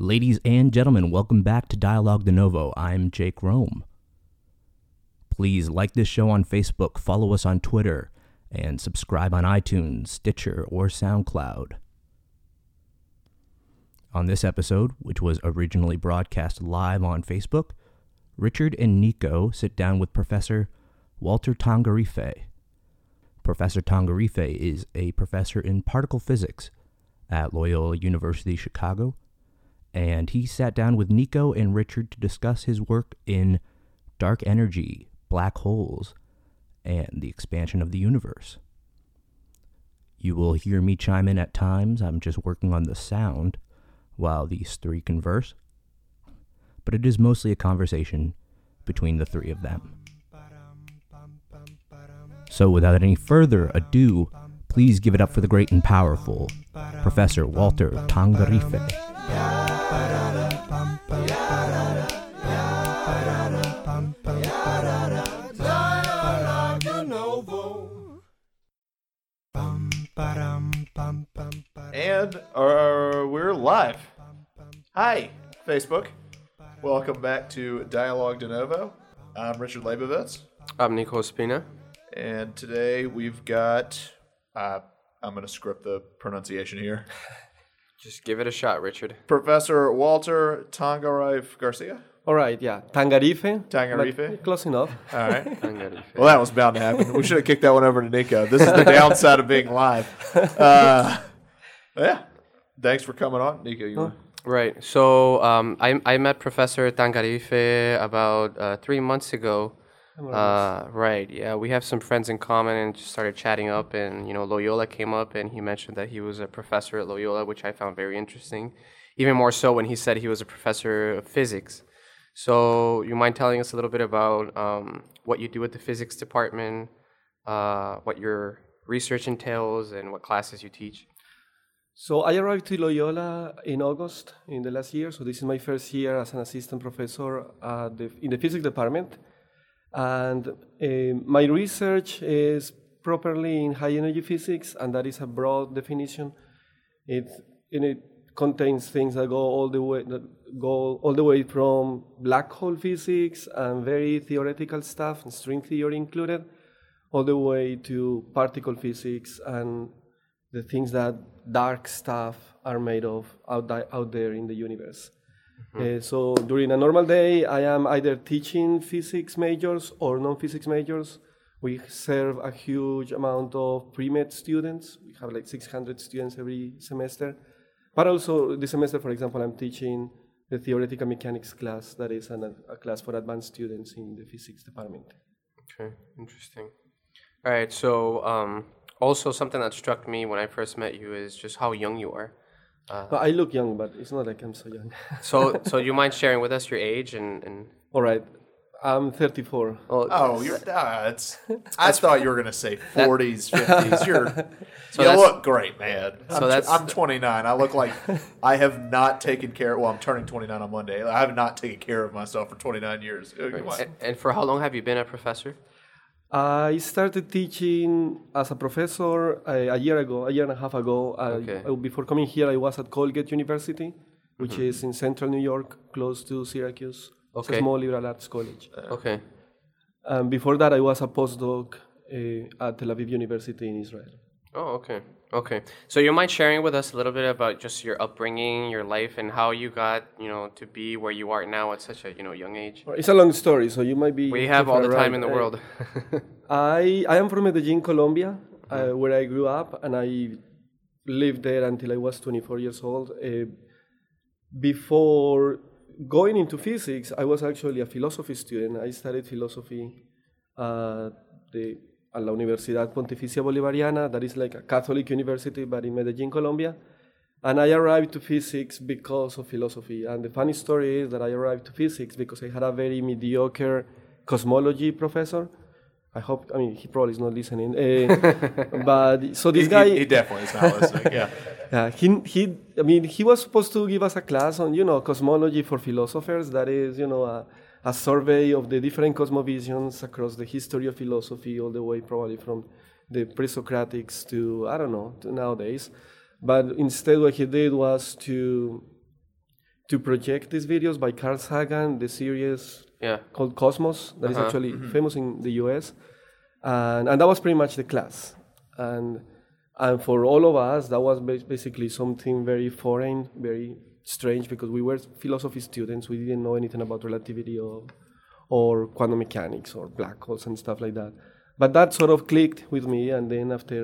Ladies and gentlemen, welcome back to Dialogue de Novo. I'm Jake Rome. Please like this show on Facebook, follow us on Twitter, and subscribe on iTunes, Stitcher, or SoundCloud. On this episode, which was originally broadcast live on Facebook, Richard and Nico sit down with Professor Walter Tangarife. Professor Tangarife is a professor in particle physics at Loyola University Chicago, and he sat down with Nico and Richard to discuss his work in dark energy, black holes, and the expansion of the universe. You will hear me chime in at times. I'm just working on the sound while these three converse, but it is mostly a conversation between the three of them. So, without any further ado, please give it up for the great and powerful Professor Walter Tangarife. And uh, we're live. Hi, Facebook. Welcome back to Dialogue de Novo. I'm Richard Leibovitz, I'm Nico Spina. and today we've got. Uh, I'm going to script the pronunciation here. Just give it a shot, Richard. Professor Walter Tangarife Garcia. All right, yeah. Tangarife. Tangarife. but Close enough. All right. I'm Well, that was bound to happen. We should have kicked that one over to Nico. This is the downside of being live. Uh, yeah. Thanks for coming on, Nico. You were- Right. So um, I, I met Professor Tangarife about uh, three months ago. Uh, right. Yeah, we have some friends in common and just started chatting up. And you know, Loyola came up, and he mentioned that he was a professor at Loyola, which I found very interesting. Even more so when he said he was a professor of physics. So, you mind telling us a little bit about um, what you do at the physics department, uh, what your research entails, and what classes you teach? So I arrived to Loyola in August in the last year. So this is my first year as an assistant professor the, in the physics department. And uh, my research is properly in high energy physics, and that is a broad definition. It, it contains things that go all the way that go all the way from black hole physics and very theoretical stuff, and string theory included, all the way to particle physics and the things that dark stuff are made of out, di- out there in the universe. Uh, so during a normal day, I am either teaching physics majors or non-physics majors. We serve a huge amount of pre-med students. We have like 600 students every semester. But also this semester, for example, I'm teaching the theoretical mechanics class. That is an, a class for advanced students in the physics department. Okay, interesting. All right, so um, also something that struck me when I first met you is just how young you are. But I look young, but it's not like I'm so young. So, so you mind sharing with us your age and, and All right, I'm 34. well, Oh, you're. Uh, it's, I thought you were going to say 40s, 50s. You're. So you look great, man. I'm, So that's- I'm 29. I look like I have not taken care. Of well, I'm turning 29 on Monday. I have not taken care of myself for 29 years. Uh, and, and for how long have you been a professor? I started teaching as a professor uh, a year ago, a year and a half ago. Uh, Okay. uh, Before coming here, I was at Colgate University, which is in central New York, close to Syracuse. It's Okay. a small liberal arts college. Okay, Um, before that, I was a postdoc uh, at Tel Aviv University in Israel. oh, okay, okay. So you mind sharing with us a little bit about just your upbringing, your life, and how you got, you know, to be where you are now at such a, you know, young age? It's a long story, so you might be. We have all the time in the Uh, world. I, I am from Medellin, Colombia, uh, where I grew up, and I lived there until I was 24 years old. Uh, before going into physics, I was actually a philosophy student. I studied philosophy at, the, at la Universidad Pontificia Bolivariana, that is like a Catholic university, but in Medellin, Colombia. And I arrived to physics because of philosophy. And the funny story is that I arrived to physics because I had a very mediocre cosmology professor. I hope, I mean, he probably is not listening. Uh, but so this He- guy. he, he definitely is not listening. Yeah. Yeah, he, he, I mean, he was supposed to give us a class on, you know, cosmology for philosophers. That is, you know, a, a survey of the different cosmovisions across the history of philosophy, all the way probably from the pre-Socratics to, I don't know, to nowadays. But instead, what he did was to to project these videos by Carl Sagan, the series Yeah. called Cosmos, that is Uh-huh. actually famous in the US. And, and that was pretty much the class. And, and for all of us, that was basically something very foreign, very strange, because we were philosophy students. We didn't know anything about relativity or, or quantum mechanics or black holes and stuff like that. But that sort of clicked with me. And then after,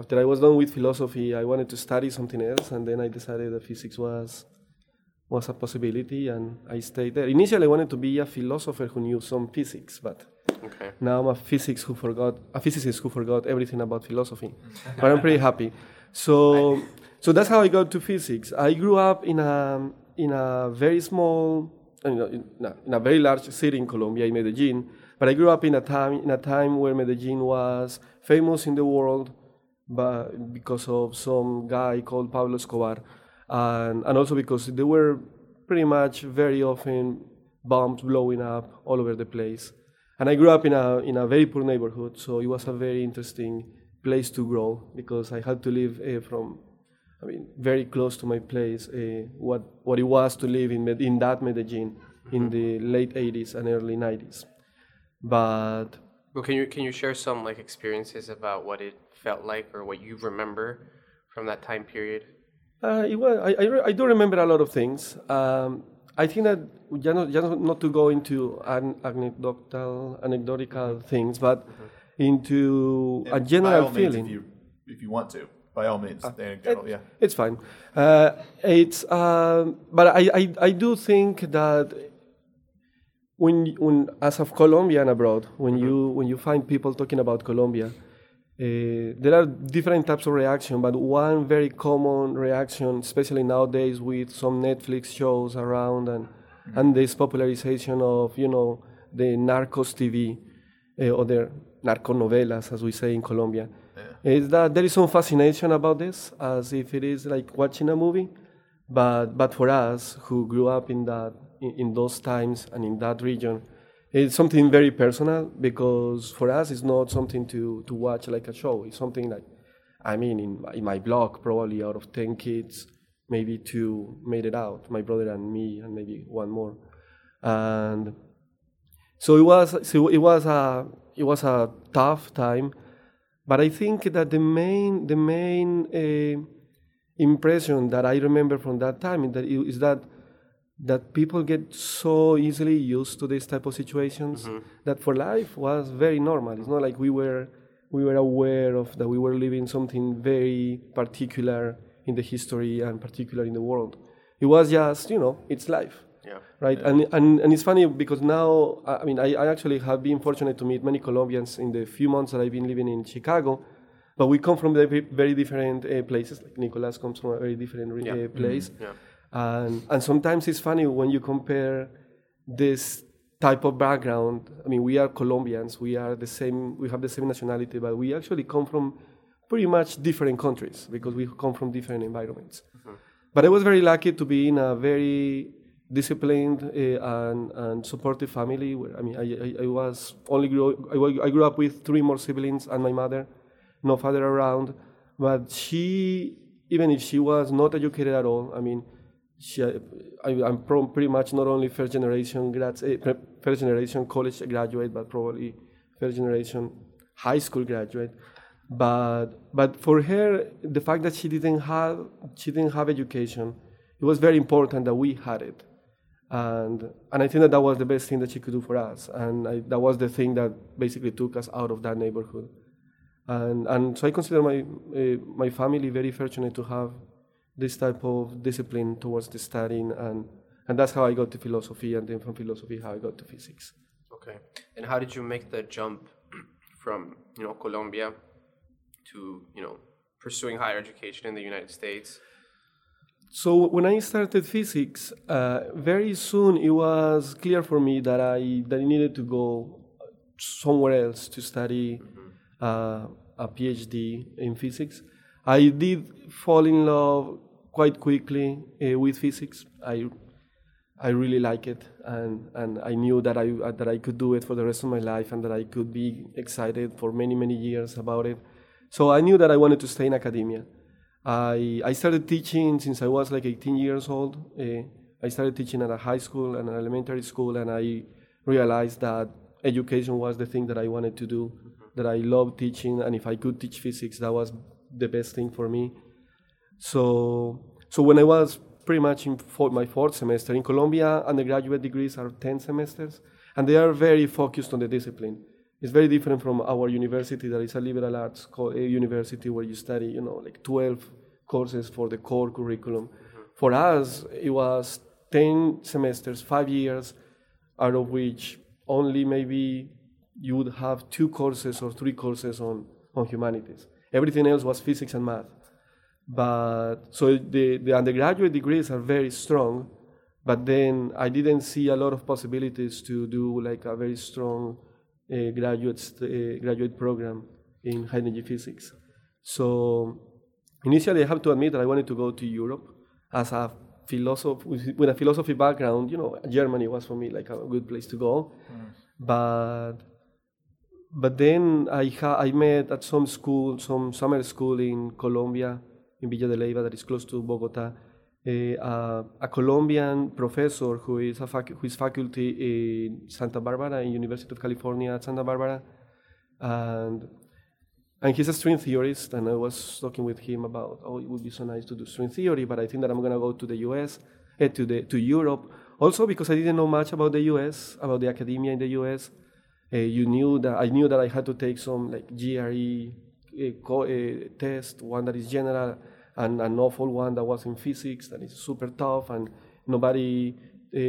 after I was done with philosophy, I wanted to study something else. And then I decided that physics was was a possibility, and I stayed there. Initially, I wanted to be a philosopher who knew some physics, but Okay. now I'm a physics who forgot a physicist who forgot everything about philosophy. but I'm pretty happy. So, so that's how I got to physics. I grew up in a in a very small, in a, in a very large city in Colombia, in Medellin. But I grew up in a time in a time where Medellin was famous in the world, but because of some guy called Pablo Escobar, and and also because there were pretty much very often bombs blowing up all over the place. And I grew up in a in a very poor neighborhood, so it was a very interesting place to grow because I had to live uh, from, I mean, very close to my place. Uh, what what it was to live in Med- in that Medellin in the late 80s and early 90s. But Well, can you can you share some like experiences about what it felt like or what you remember from that time period? Uh, it was, I, I, re- I do remember a lot of things. Um, I think that just not, just not to go into an anecdotal, anecdotal things, but into a by general all means, feeling. if you if you want to, by all means, the anecdotal, yeah. It's fine. Uh, it's, um, but I, I, I do think that when, when as of Colombia and abroad, when you when you find people talking about Colombia, uh, there are different types of reaction, but one very common reaction, especially nowadays with some Netflix shows around and and this popularization of you know the Narcos TV uh, or the narconovelas, as we say in Colombia, is that there is some fascination about this, as if it is like watching a movie. But but for us who grew up in that in, in those times and in that region, it's something very personal because for us it's not something to to watch like a show. It's something like, I mean, in my, in my blog, probably out of ten kids, maybe two made it out. My brother and me, and maybe one more, and so it was so it was a it was a tough time but i think that the main the main uh, impression that i remember from that time is that, is that that people get so easily used to this type of situations that for life was very normal. It's not like we were we were aware of that we were living something very particular in the history and particular in the world. It was just you know it's life Yeah. right? And, and and it's funny because now, I mean, I, I actually have been fortunate to meet many Colombians in the few months that I've been living in Chicago, but we come from very, very different uh, places. Like Nicolas comes from a very different re- Yeah. uh, place, Yeah. and and sometimes it's funny when you compare this type of background. I mean, we are Colombians, we are the same, we have the same nationality, but we actually come from pretty much different countries because we come from different environments. But I was very lucky to be in a very disciplined uh, and, and supportive family. Where I mean, I, I, I was only grew I, I grew up with three more siblings and my mother, no father around. But she, even if she was not educated at all, I mean, she, I, I'm pro- pretty much not only first generation grads, eh, first generation college graduate, but probably first generation high school graduate. But but for her, the fact that she didn't have she didn't have education, it was very important that we had it, and and I think that that was the best thing that she could do for us, and I, that was the thing that basically took us out of that neighborhood, and and so I consider my uh, my family very fortunate to have this type of discipline towards the studying, and and that's how I got to philosophy, and then from philosophy how I got to physics. Okay. And how did you make the jump from you know Colombia to you know pursuing higher education in the United States? So when I started physics, uh, very soon it was clear for me that I that I needed to go somewhere else to study uh, a PhD in physics. I did fall in love quite quickly uh, with physics. I I really like it, and, and I knew that I uh, that I could do it for the rest of my life, and that I could be excited for many many years about it. So I knew that I wanted to stay in academia. I I started teaching since I was like 18 years old. Uh, I started teaching at a high school and an elementary school, and I realized that education was the thing that I wanted to do, that I loved teaching, and if I could teach physics, that was the best thing for me. So, so when I was pretty much in for my fourth semester in Colombia, undergraduate degrees are 10 semesters, and they are very focused on the discipline. It's very different from our university that is a liberal arts co- a university where you study, you know, like 12 courses for the core curriculum. Mm-hmm. For us, it was 10 semesters, five years, out of which only maybe you would have two courses or three courses on, on humanities. Everything else was physics and math. But so the, the undergraduate degrees are very strong, but then I didn't see a lot of possibilities to do like a very strong uh, graduate, uh, graduate program in high energy physics. So initially, I have to admit that I wanted to go to Europe as a philosopher with a philosophy background. You know, Germany was for me like a good place to go, but but then I ha- I met at some school, some summer school in Colombia, in Villa de Leyva, that is close to Bogota, a, a, a Colombian professor who is a fac- who is faculty in Santa Barbara, in University of California at Santa Barbara, and and he's a string theorist. And I was talking with him about, oh, it would be so nice to do string theory, but I think that I'm gonna go to the U.S. eh, to the to Europe. Also because I didn't know much about the U.S. about the academia in the U.S. Uh, you knew that I knew that I had to take some like GRE uh, co- uh, test, one that is general, and an awful one that was in physics that is super tough, and nobody uh,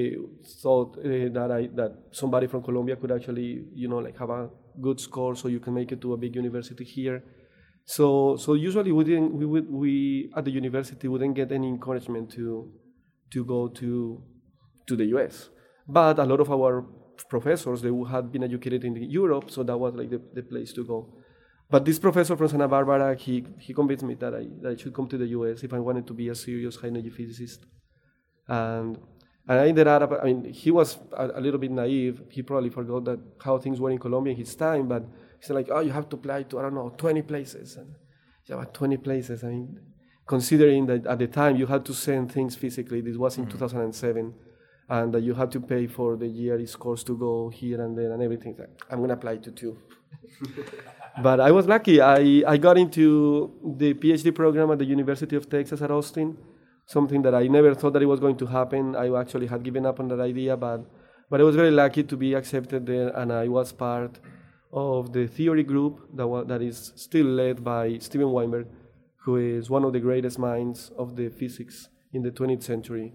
thought uh, that I that somebody from Colombia could actually you know like have a good score so you can make it to a big university here. So so usually we didn't we would we at the university wouldn't get any encouragement to to go to to the US. But a lot of our professors they had been educated in Europe, so that was like the, the place to go. But this professor from Santa Barbara, he, he convinced me that I, that I should come to the US if I wanted to be a serious high energy physicist. And, and I ended up, I mean, he was a, a, little bit naive. He probably forgot that how things were in Colombia in his time, but he said like, oh, you have to apply to, I don't know, 20 places. And yeah, but 20 places, I mean, considering that at the time you had to send things physically, this was in mm-hmm. 2007, and that you had to pay for the GRE scores to go here and there and everything. Like, I'm going to apply to two. but I was lucky. I, I got into the PhD program at the University of Texas at Austin, something that I never thought that it was going to happen. I actually had given up on that idea, but, but I was very lucky to be accepted there, and I was part of the theory group that, was, that is still led by Steven Weinberg, who is one of the greatest minds of the physics in the 20th century.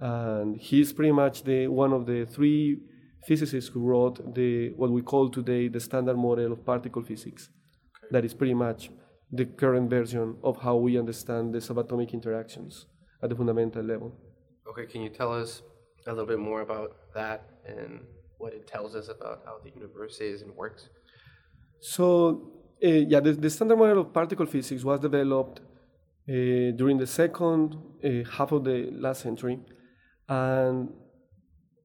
And he's pretty much the, one of the three physicists who wrote the what we call today the standard model of particle physics. Okay. That is pretty much the current version of how we understand the subatomic interactions at the fundamental level. Okay, can you tell us a little bit more about that and what it tells us about how the universe is and works? So, uh, yeah, the, the, standard model of particle physics was developed uh, during the second uh, half of the last century, and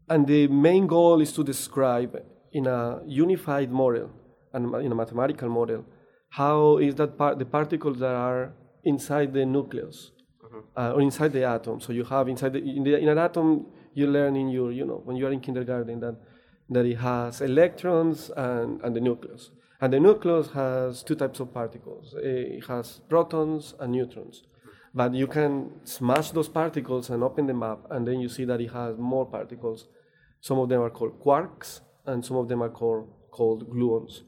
and the main goal is to describe in a unified model and in a mathematical model how is that part, the particles that are inside the nucleus mm-hmm. uh, or inside the atom. So you have inside the, in, the, in an atom you learn in your you know when you are in kindergarten that that it has electrons and, and the nucleus. And the nucleus has two types of particles. It has protons and neutrons. But you can smash those particles and open them up, and then you see that it has more particles. Some of them are called quarks, and some of them are called, called gluons.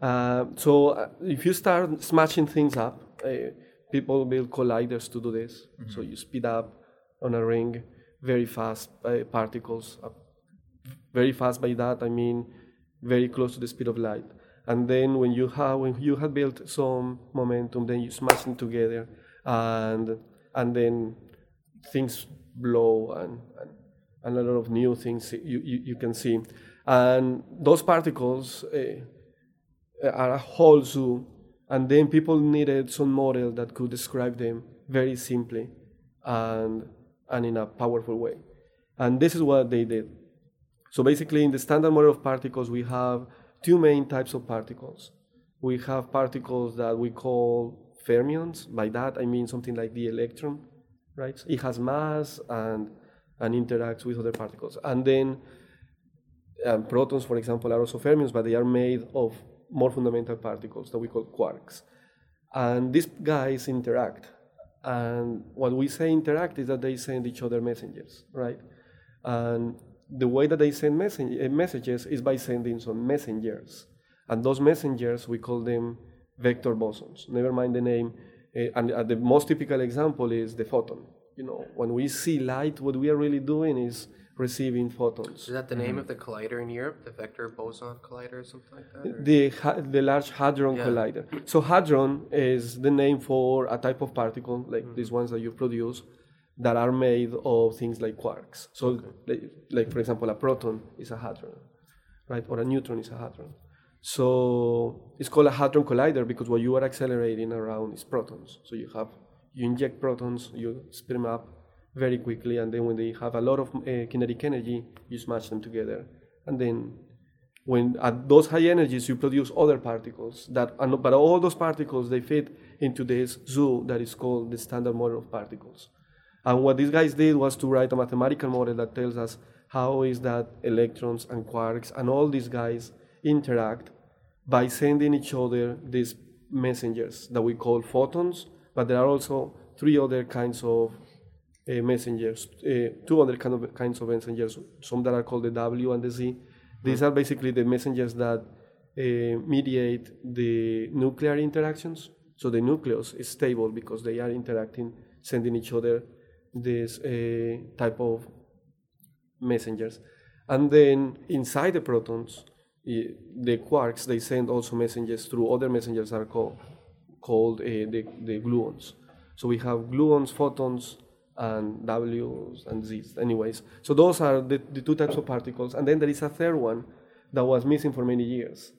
Uh, so uh, if you start smashing things up, uh, people build colliders to do this. Mm-hmm. So you speed up on a ring very fast uh, particles. very fast by that I mean very close to the speed of light. And then when you have when you have built some momentum, then you smash them together and and then things blow and, and, and a lot of new things you, you, you can see. And those particles uh, are a whole zoo, and then people needed some model that could describe them very simply and, and in a powerful way. And this is what they did. So basically, in the standard model of particles, we have two main types of particles. We have particles that we call fermions. By that I mean something like the electron, right? It has mass and and interacts with other particles. And then um, protons, for example, are also fermions, but they are made of more fundamental particles that we call quarks. And these guys interact. And what we say interact is that they send each other messengers, right? And the way that they send uh, messages is by sending some messengers. And those messengers, we call them vector bosons. Never mind the name. Uh, and uh, the most typical example is the photon. You know, when we see light, what we are really doing is receiving photons. Is that the name mm-hmm. of the collider in Europe, the Vector Boson Collider or something like that? The, the Large Hadron yeah. Collider. So hadron is the name for a type of particle, like mm-hmm. these ones that you produce, that are made of things like quarks. So, okay. like, like, for example, a proton is a hadron, right? Or a neutron is a hadron. So it's called a hadron collider because what you are accelerating around is protons. So you have you inject protons, you spin them up, very quickly, and then when they have a lot of uh, kinetic energy, you smash them together, and then when at those high energies you produce other particles that but all those particles they fit into this zoo that is called the standard model of particles and what these guys did was to write a mathematical model that tells us how is that electrons and quarks and all these guys interact by sending each other these messengers that we call photons but there are also three other kinds of uh, messengers, uh, two other kind of, kinds of messengers, some that are called the W and the Z. These are basically the messengers that uh, mediate the nuclear interactions. So the nucleus is stable because they are interacting, sending each other this type of messengers. And then inside the protons, the quarks, they send also messages through other messengers are called, called uh, the, the gluons. So we have gluons, photons, and W's and Z's. Anyways, so those are the, the two types of particles. And then there is a third one that was missing for many years.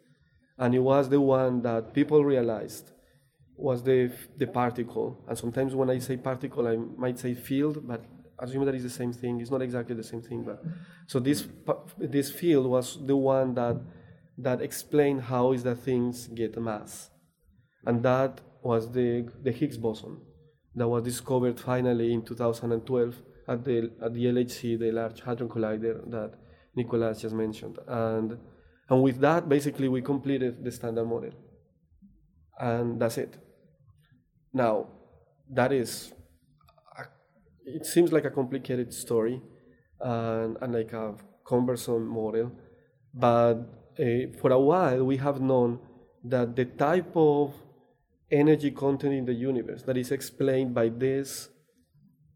And it was the one that people realized was the, the particle. And sometimes when I say particle, I might say field, but assume that is the same thing. It's not exactly the same thing. But so this this field was the one that that explain how is that things get mass, and that was the the Higgs boson that was discovered finally in 2012 at the, at the LHC, the Large Hadron Collider that Nicolas just mentioned. And, and with that, basically, we completed the standard model. And that's it. Now, that is, it seems like a complicated story and, and like a cumbersome model, but Uh, for a while we have known that the type of energy content in the universe that is explained by this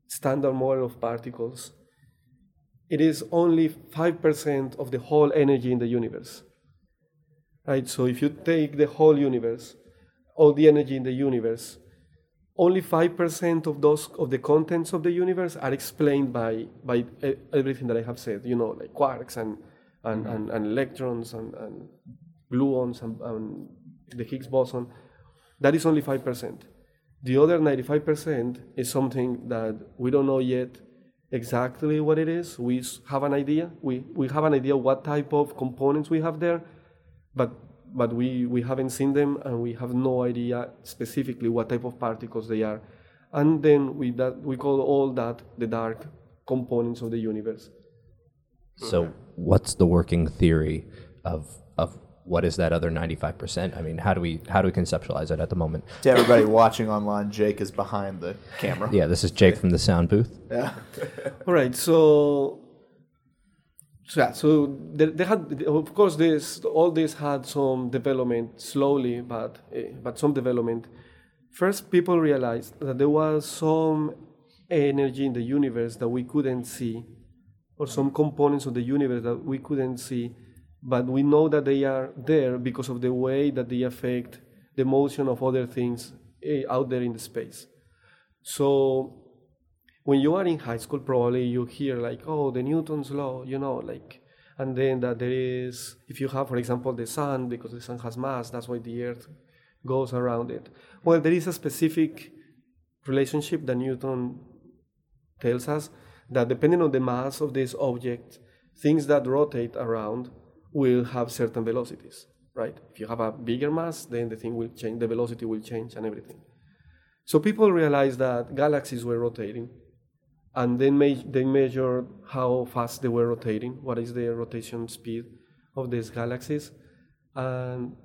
standard model of particles, it is only 5% of the whole energy in the universe. Right? So if you take the whole universe, all the energy in the universe, only 5% of those of the contents of the universe are explained by, by uh, everything that I have said, you know, like quarks and, and, mm-hmm. and, and, electrons and, and gluons and, and the Higgs boson that is only 5%. The other 95% is something that we don't know yet exactly what it is. We have an idea. We, we have an idea what type of components we have there, but, but we, we haven't seen them and we have no idea specifically what type of particles they are. And then we, that, we call all that the dark components of the universe. So, what's the working theory of, of what is that other 95%? I mean, how do we how do we conceptualize it at the moment? To everybody watching online, Jake is behind the camera. Yeah, this is Jake from the sound booth. Yeah. All right. So so yeah, so they, they, had, of course, this all this had some development slowly, but uh, but some development. First, people realized that there was some energy in the universe that we couldn't see, or some components of the universe that we couldn't see, but we know that they are there because of the way that they affect the motion of other things eh, out there in the space. So when you are in high school, probably you hear like, oh, the Newton's law, you know, like, and then that there is, if you have, for example, the sun, because the sun has mass, that's why the earth goes around it. Well, there is a specific relationship that Newton tells us that depending on the mass of this object, things that rotate around will have certain velocities, right? If you have a bigger mass, then the thing will change, the velocity will change and everything. So people realized that galaxies were rotating, and then me- they measured how fast they were rotating, what is the rotation speed of these galaxies, and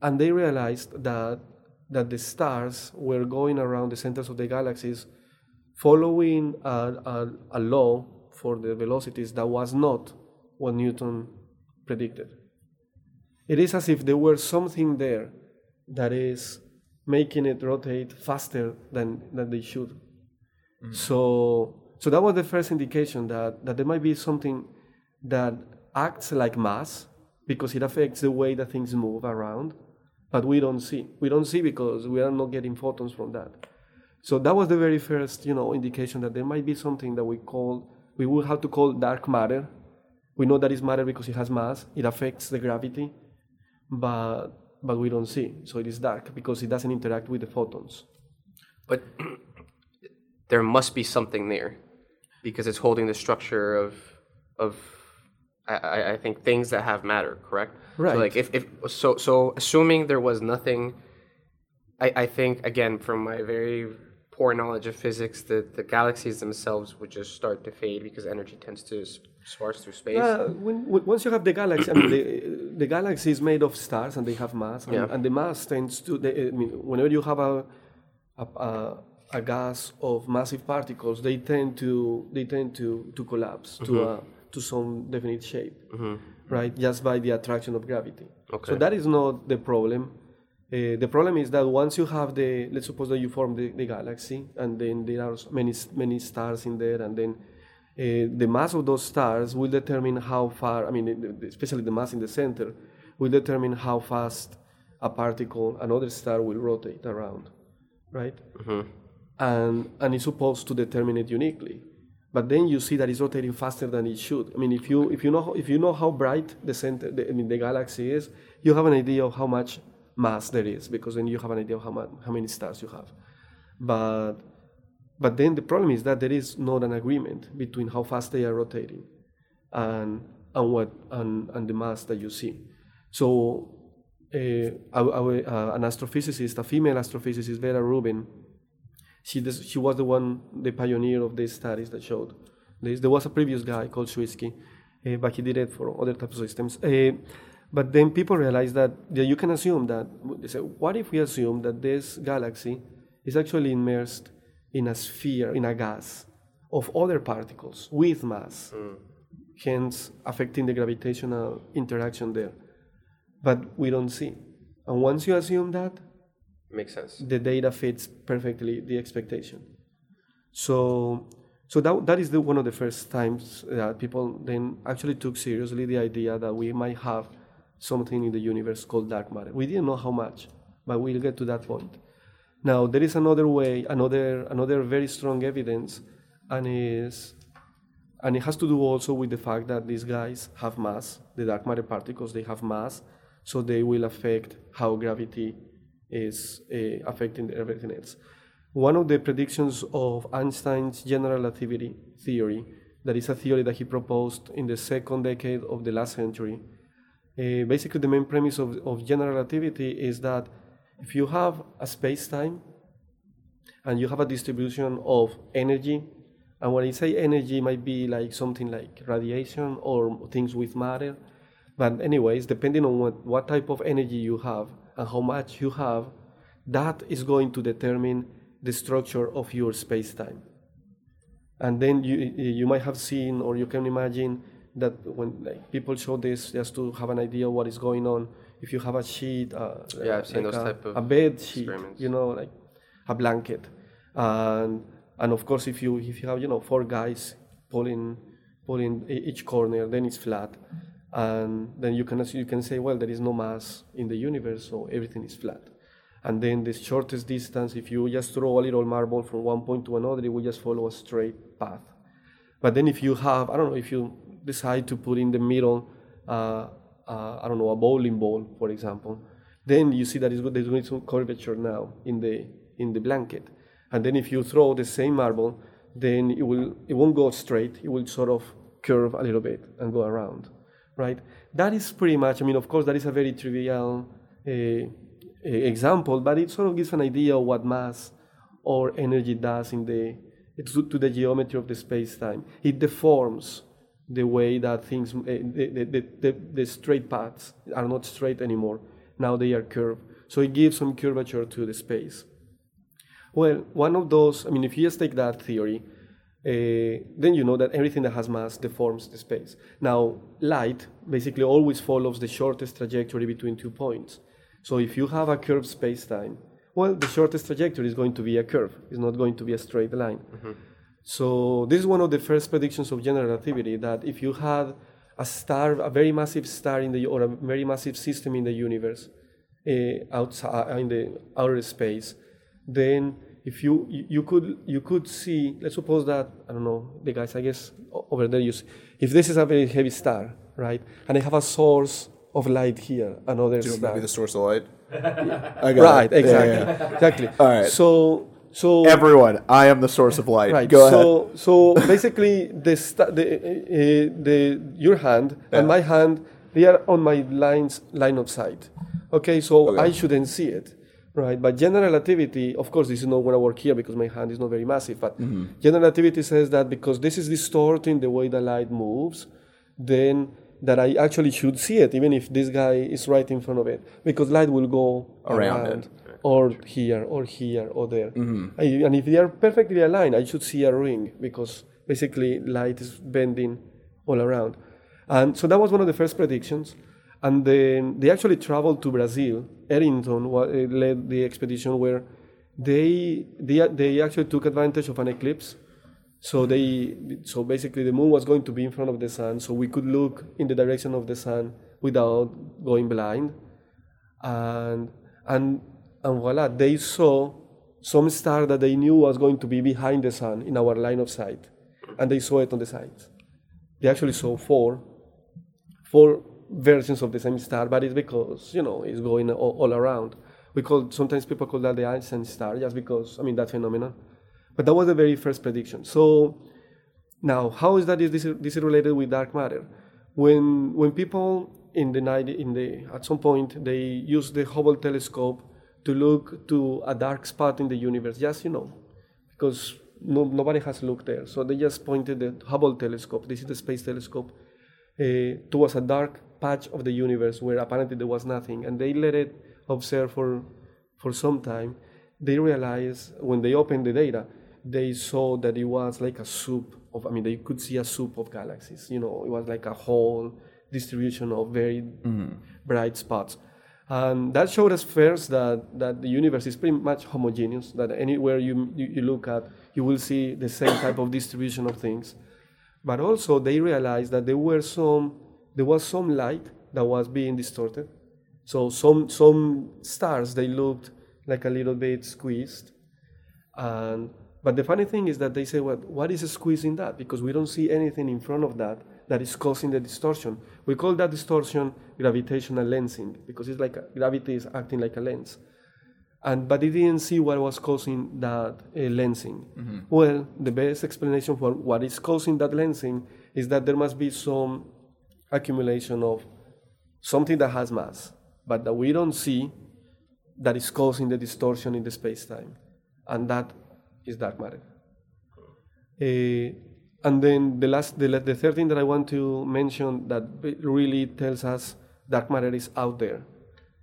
and they realized that that the stars were going around the centers of the galaxies, following a, a, a law for the velocities that was not what Newton predicted. It is as if there were something there that is making it rotate faster than, than they should. Mm. So, so that was the first indication that, that there might be something that acts like mass because it affects the way that things move around, but we don't see. We don't see because we are not getting photons from that. So that was the very first, you know, indication that there might be something that we call, we will have to call dark matter. We know that it's matter because it has mass. It affects the gravity, but but we don't see. So it is dark because it doesn't interact with the photons. But there must be something there because it's holding the structure of of I, I- I think things that have matter, correct? Right. So like if, if so so assuming there was nothing I, I think again from my very poor knowledge of physics that the galaxies themselves would just start to fade because energy tends to sparse through space. Uh, when, once you have the galaxy, I mean, the, the galaxy is made of stars and they have mass, and, Yeah. and the mass tends to. The, I mean, whenever you have a, a, a, a gas of massive particles, they tend to they tend to, to collapse to a, to some definite shape, right? Just by the attraction of gravity. Okay. So that is not the problem. Uh, the problem is that once you have the, let's suppose that you form the, the galaxy, and then there are many many stars in there, and then uh, the mass of those stars will determine how far. I mean, especially the mass in the center, will determine how fast a particle, another star, will rotate around, right? And and it's supposed to determine it uniquely. But then you see that it's rotating faster than it should. I mean, if you if you know if you know how bright the center, the, I mean, the galaxy is, you have an idea of how much mass there is because then you have an idea of how much, how many stars you have. But but then the problem is that there is not an agreement between how fast they are rotating and and what and, and the mass that you see. So uh, uh, an astrophysicist, a female astrophysicist, Vera Rubin, she des- she was the one, the pioneer of these studies that showed this. There was a previous guy called Zwicky, uh, but he did it for other types of systems. But then people realize that, you can assume that. They say, what if we assume that this galaxy is actually immersed in a sphere, in a gas of other particles with mass, mm. hence affecting the gravitational interaction there? But we don't see. And once you assume that, Makes sense. the data fits perfectly the expectation. So, so that, that is the, one of the first times that people then actually took seriously the idea that we might have something in the universe called dark matter. We didn't know how much, but we'll get to that point. Now, there is another way, another, another very strong evidence, and is and it has to do also with the fact that these guys have mass, the dark matter particles, they have mass, so they will affect how gravity is uh, affecting everything else. One of the predictions of Einstein's general relativity theory, that is a theory that he proposed in the second decade of the last century, uh, basically the main premise of, of general relativity is that if you have a space-time and you have a distribution of energy and when I say energy, it might be like something like radiation or things with matter. But anyways, depending on what, what type of energy you have and how much you have, that is going to determine the structure of your space-time. And then you you might have seen or you can imagine that when like, people show this just to have an idea of what is going on. If you have a sheet, uh, Yeah, I've seen like those a, type of a bed sheet, you know, like a blanket, and and of course if you if you have you know four guys pulling pulling each corner, then it's flat, and then you can you can say well there is no mass in the universe, so everything is flat. And then the shortest distance, if you just throw a little marble from one point to another, it will just follow a straight path. But then if you have, I don't know, if you decide to put in the middle, uh, uh, I don't know, a bowling ball, for example, then you see that it's, there's going some curvature now in the in the blanket. And then if you throw the same marble, then it will it won't go straight. It will sort of curve a little bit and go around, right? That is pretty much. I mean, of course, that is a very trivial uh, uh, example, but it sort of gives an idea of what mass or energy does in the to, to the geometry of the space-time. It deforms the way that things, uh, the, the, the, the, straight paths are not straight anymore. Now they are curved. So it gives some curvature to the space. Well, one of those, I mean, if you just take that theory, uh, then you know that everything that has mass deforms the space. Now, light basically always follows the shortest trajectory between two points. So if you have a curved space-time, well, the shortest trajectory is going to be a curve. It's not going to be a straight line. Mm-hmm. So this is one of the first predictions of general relativity that if you had a star, a very massive star in the or a very massive system in the universe, uh, outside in the outer space, then if you you could you could see, let's suppose that I don't know the guys, I guess over there you see, if this is a very heavy star, right, and I have a source of light here, another Do you star. be the source of light? right, it. exactly, yeah, yeah. exactly. All right. So so everyone, I am the source of light. Right. Go so, ahead. So basically, the, sta- the, uh, the your hand yeah. and my hand they are on my lines line of sight. Okay, so okay. I shouldn't see it, right? But general relativity, of course, this is not going to work here because my hand is not very massive. But mm-hmm. general relativity says that because this is distorting the way the light moves, then that I actually should see it, even if this guy is right in front of it, because light will go around, around it or here or here or there. Mm-hmm. I, and if they are perfectly aligned, I should see a ring because basically light is bending all around. And so that was one of the first predictions. And then they actually traveled to Brazil. Eddington uh, led the expedition where they, they, they actually took advantage of an eclipse. So they so basically the moon was going to be in front of the sun, so we could look in the direction of the sun without going blind. And and and voila, they saw some star that they knew was going to be behind the sun in our line of sight, and they saw it on the sides. They actually saw four, four versions of the same star, but it's because you know it's going all, all around. We call sometimes people call that the Einstein star, just because I mean that phenomenon. But that was the very first prediction. So now, how is that is this, this is related with dark matter? When when people in the night in the at some point they use the Hubble telescope to look to a dark spot in the universe, just you know, because no, nobody has looked there. So they just pointed the Hubble telescope, this is the space telescope, uh, towards a dark patch of the universe where apparently there was nothing, and they let it observe for for some time. They realized when they opened the data, they saw that it was like a soup of. I mean, they could see a soup of galaxies. You know, it was like a whole distribution of very mm. bright spots. And that showed us first that, that the universe is pretty much homogeneous, that anywhere you, you, you, look at, you will see the same type of distribution of things. But also they realized that there were some there was some light that was being distorted. So some some stars they looked like a little bit squeezed. And but the funny thing is that they say, well, what is squeezing that? Because we don't see anything in front of that that is causing the distortion. We call that distortion gravitational lensing because it's like a, gravity is acting like a lens. And but they didn't see what was causing that uh, lensing. Mm-hmm. Well, the best explanation for what is causing that lensing is that there must be some accumulation of something that has mass, but that we don't see that is causing the distortion in the space-time, and that is dark matter. Uh, and then the last, the, the third thing that I want to mention that really tells us dark matter is out there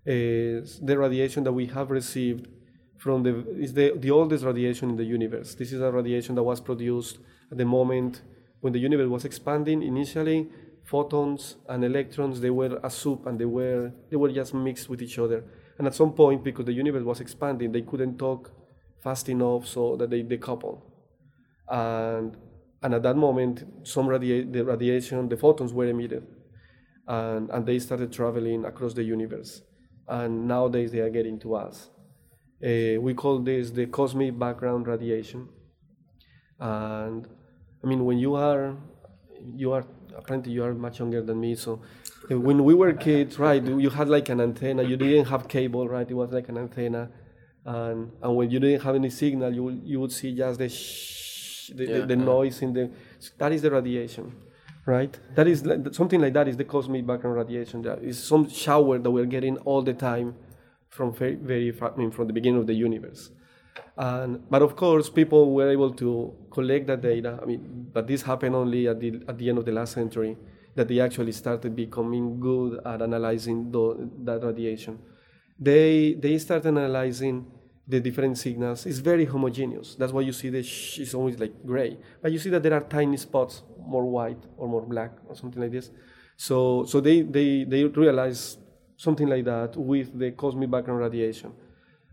is the radiation that we have received from the is the, the oldest radiation in the universe. This is a radiation that was produced at the moment when the universe was expanding. Initially, photons and electrons they were a soup and they were they were just mixed with each other. And at some point, because the universe was expanding, they couldn't talk fast enough so that they decouple. And and at that moment, some the radiation, the photons were emitted, and, and they started traveling across the universe. And nowadays they are getting to us. Uh, we call this the cosmic background radiation. And I mean, when you are, you are apparently you are much younger than me. So uh, when we were kids, right, you had like an antenna. You didn't have cable, right? It was like an antenna, and and when you didn't have any signal, you you would see just the shh the, yeah, the, the noise in the that is the radiation right that is something like that is the cosmic background radiation that is some shower that we're getting all the time from very, very I mean, from the beginning of the universe And, but of course, people were able to collect that data. I mean, but this happened only at the, at the end of the last century that they actually started becoming good at analyzing the, that radiation. They, they started analyzing the different signals. It's very homogeneous. That's why you see the sh- it's always like gray. But you see that there are tiny spots, more white or more black or something like this. So, so they, they, they realized something like that with the cosmic background radiation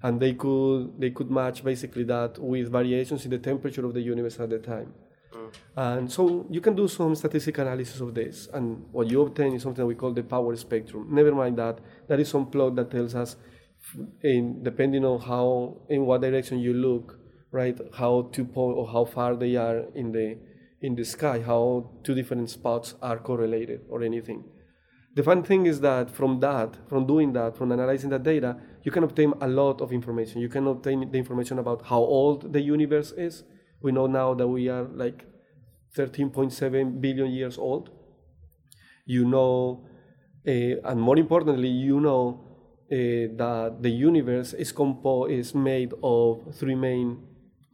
and they could they could match basically that with variations in the temperature of the universe at the time. Mm. And so you can do some statistical analysis of this, and what you obtain is something we call the power spectrum. Never mind that, that is some plot that tells us, in, depending on how in what direction you look, right, how two po- or how far they are in the in the sky, how two different spots are correlated or anything. The fun thing is that from that, from doing that, from analyzing that data, you can obtain a lot of information. You can obtain the information about how old the universe is. We know now that we are like 13.7 billion years old. You know, uh, and more importantly, you know that the universe is, compo- is made of three main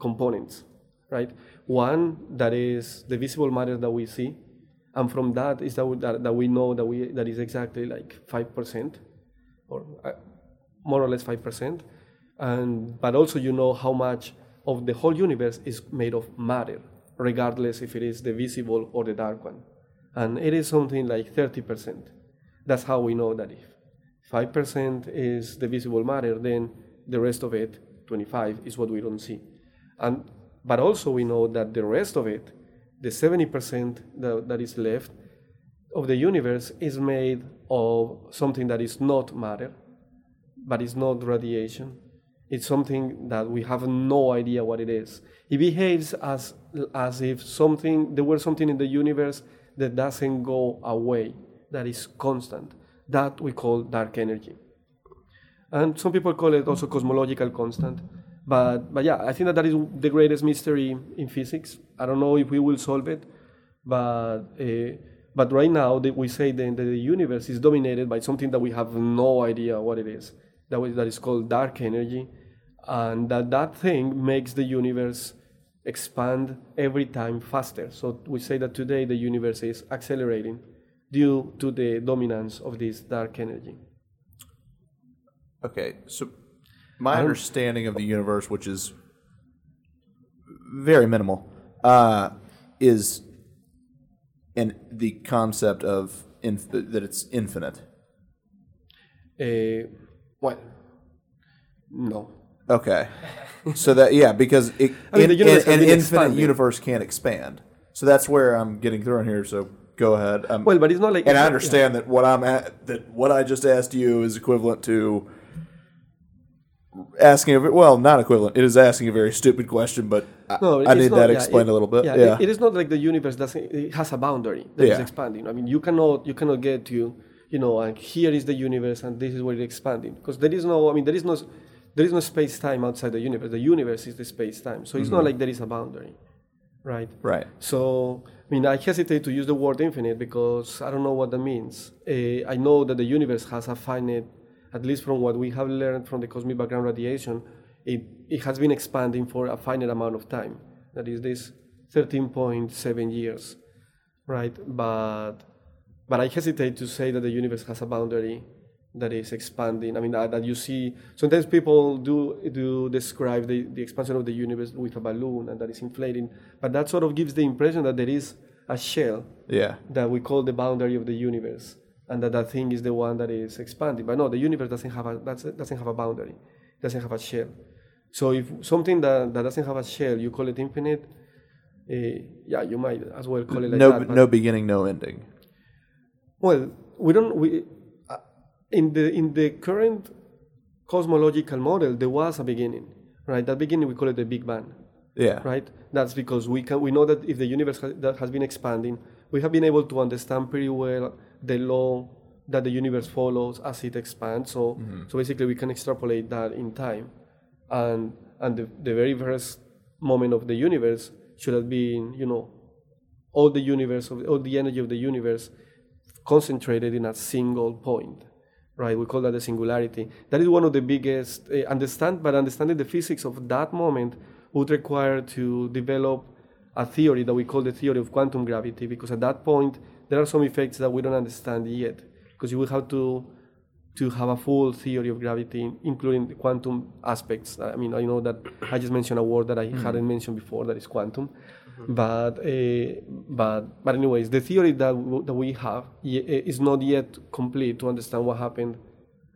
components, right? One that is the visible matter that we see, and from that is that we, that, that we know that we that is exactly like five percent, or uh, more or less five percent, and but also you know how much of the whole universe is made of matter, regardless if it is the visible or the dark one, and it is something like thirty percent. That's how we know that if five percent is the visible matter, then the rest of it, twenty-five, is what we don't see, and but also we know that the rest of it the 70% that, that is left of the universe is made of something that is not matter, but it's not radiation. It's something that we have no idea what it is. It behaves as, as if something, there were something in the universe that doesn't go away, that is constant. That we call dark energy. And some people call it also cosmological constant. But, but yeah, I think that that is the greatest mystery in physics. I don't know if we will solve it, but, uh, but right now that we say that the universe is dominated by something that we have no idea what it is. That, that is called dark energy. And that that thing makes the universe expand every time faster. So we say that today the universe is accelerating due to the dominance of this dark energy. Okay, so my understanding of the universe, which is very minimal, uh, is in the concept of inf- that it's infinite. Uh, well, no. Okay, so that yeah, because it, I mean, in- in- an infinite expanding. universe can't expand. So that's where I'm getting thrown here. So go ahead. Um, Well, but it's not like. and I understand that what I'm at that what I just asked you is equivalent to asking a well, not equivalent. It is asking a very stupid question, but I, No, I it's need not- that yeah, explained it- a little bit. Yeah, Yeah, it- it is not like the universe doesn't. It has a boundary that is Yeah. expanding. I mean, you cannot you cannot get to you know like here is the universe and this is where it's expanding because there is no. I mean, there is no there is no space time outside the universe. The universe is the space time. So it's not like there is a boundary, right? right. So, I mean, I hesitate to use the word infinite because I don't know what that means. Uh, I know that the universe has a finite, at least from what we have learned from the cosmic background radiation, it, it has been expanding for a finite amount of time. That is this 13.7 years, right? But, but I hesitate to say that the universe has a boundary that is expanding. I mean, that, that you see, sometimes people do, do describe the, the expansion of the universe with a balloon and that is inflating, but that sort of gives the impression that there is a shell Yeah, that we call the boundary of the universe and that that thing is the one that is expanding. But no, the universe doesn't have a, that's, doesn't have a boundary, doesn't have a shell. So if something that, that doesn't have a shell, you call it infinite, uh, yeah, you might as well call it like no, that. no beginning, no ending. well, we don't. We uh, in the in the current cosmological model, there was a beginning, right? That beginning we call it the Big Bang, Yeah, right? That's because we can we know that if the universe has, that has been expanding, we have been able to understand pretty well the law that the universe follows as it expands. So mm-hmm. so basically, we can extrapolate that in time, and and the, the very first moment of the universe should have been, you know, all the universe of all the energy of the universe concentrated in a single point, right? We call that the singularity. That is one of the biggest uh, understand, but understanding the physics of that moment would require to develop a theory that we call the theory of quantum gravity, because at that point there are some effects that we don't understand yet, because you will have to to have a full theory of gravity, including the quantum aspects. I mean, I know that I just mentioned a word that I hadn't mentioned before, that is quantum. Mm-hmm. But uh, but but anyways, the theory that w- that we have y- eh, is not yet complete to understand what happened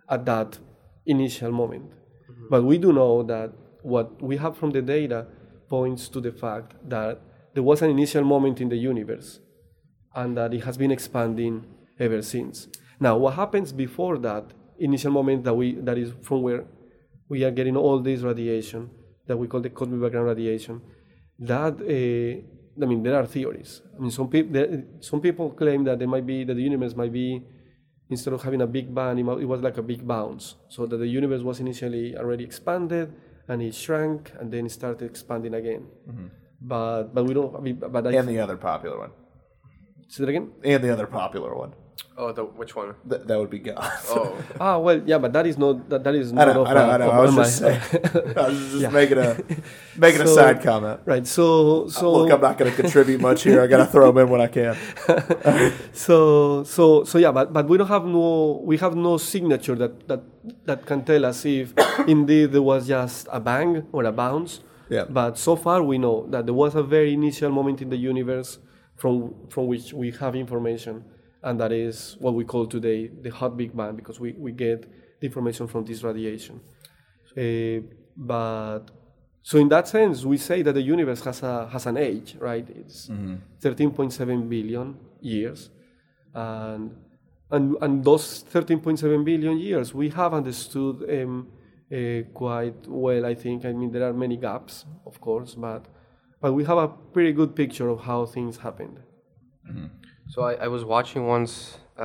at that initial moment. Mm-hmm. But we do know that what we have from the data points to the fact that there was an initial moment in the universe and that it has been expanding ever since. Now, what happens before that initial moment that we that is from where we are getting all this radiation that we call the cosmic background radiation? That uh, I mean, there are theories. I mean, some people some people claim that there might be that the universe might be instead of having a big bang, it, it was like a big bounce. So that the universe was initially already expanded and it shrank and then it started expanding again. But but we don't. I mean, but I And the other popular one. say that again. And the other popular one. Oh, the which one? Th- that would be God. Oh, Ah, well, yeah, but that is not that, that is I not know, of I know, my- I know. I was my- just saying. I was just Yeah. making a making a side comment. right. So so Look, I'm not going to contribute much here. I got to throw them in when I can. so so so yeah, but but we don't have no we have no signature that that that can tell us if indeed there was just a bang or a bounce. Yeah. But so far we know that there was a very initial moment in the universe from from which we have information, and that is what we call today the hot Big Bang because we, we get the information from this radiation. Uh, but so in that sense, we say that the universe has a has an age, right? It's 13.7 billion years, and and and those 13.7 billion years we have understood um, uh, quite well. I think. I mean, there are many gaps, of course, but but we have a pretty good picture of how things happened. So I, I was watching once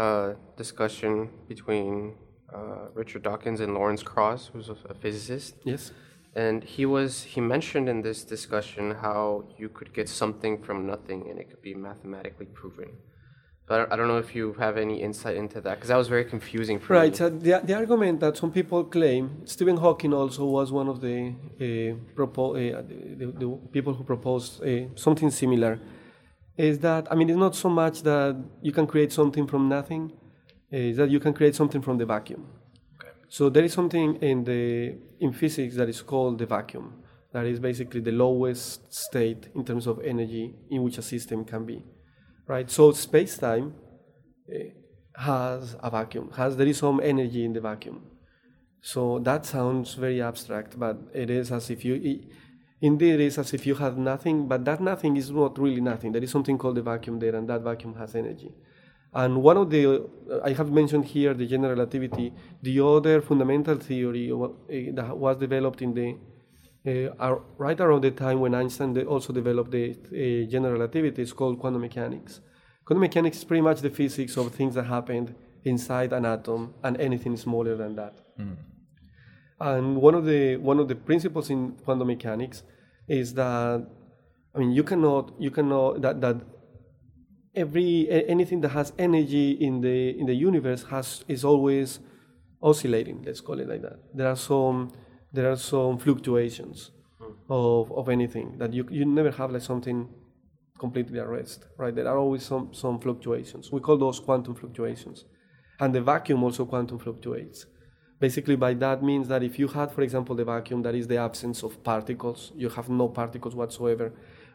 uh, discussion between uh, Richard Dawkins and Lawrence Krauss, who's a, a physicist, Yes. and he was he mentioned in this discussion how you could get something from nothing and it could be mathematically proven. But I don't, know if you have any insight into that because that was very confusing for Right. me. So the, the argument that some people claim, Stephen Hawking also was one of the, uh, propo- uh, the, the people who proposed uh, something similar, is that, I mean, it's not so much that you can create something from nothing, is that you can create something from the vacuum. Okay. So there is something in, the, in physics that is called the vacuum. That is basically the lowest state in terms of energy in which a system can be. Right? So space-time eh, has a vacuum, has there is some energy in the vacuum. So that sounds very abstract, but it is as if you, i- indeed, it is as if you have nothing, but that nothing is not really nothing. There is something called the vacuum there, and that vacuum has energy. And one of the, I have mentioned here the general relativity, the other fundamental theory eh, that was developed in the, uh, right around the time when Einstein also developed the uh, general relativity is called quantum mechanics. Quantum mechanics is pretty much the physics of things that happened inside an atom and anything smaller than that. And one of the one of the principles in quantum mechanics is that I mean you cannot you cannot that that every anything that has energy in the in the universe has is always oscillating. Let's call it like that. There are some there are some fluctuations hmm. of of anything that you you never have like something completely at rest, right? There are always some some fluctuations. We call those quantum fluctuations, and the vacuum also quantum fluctuates. Basically, by that means that if you had, for example, the vacuum, that is the absence of particles, you have no particles whatsoever.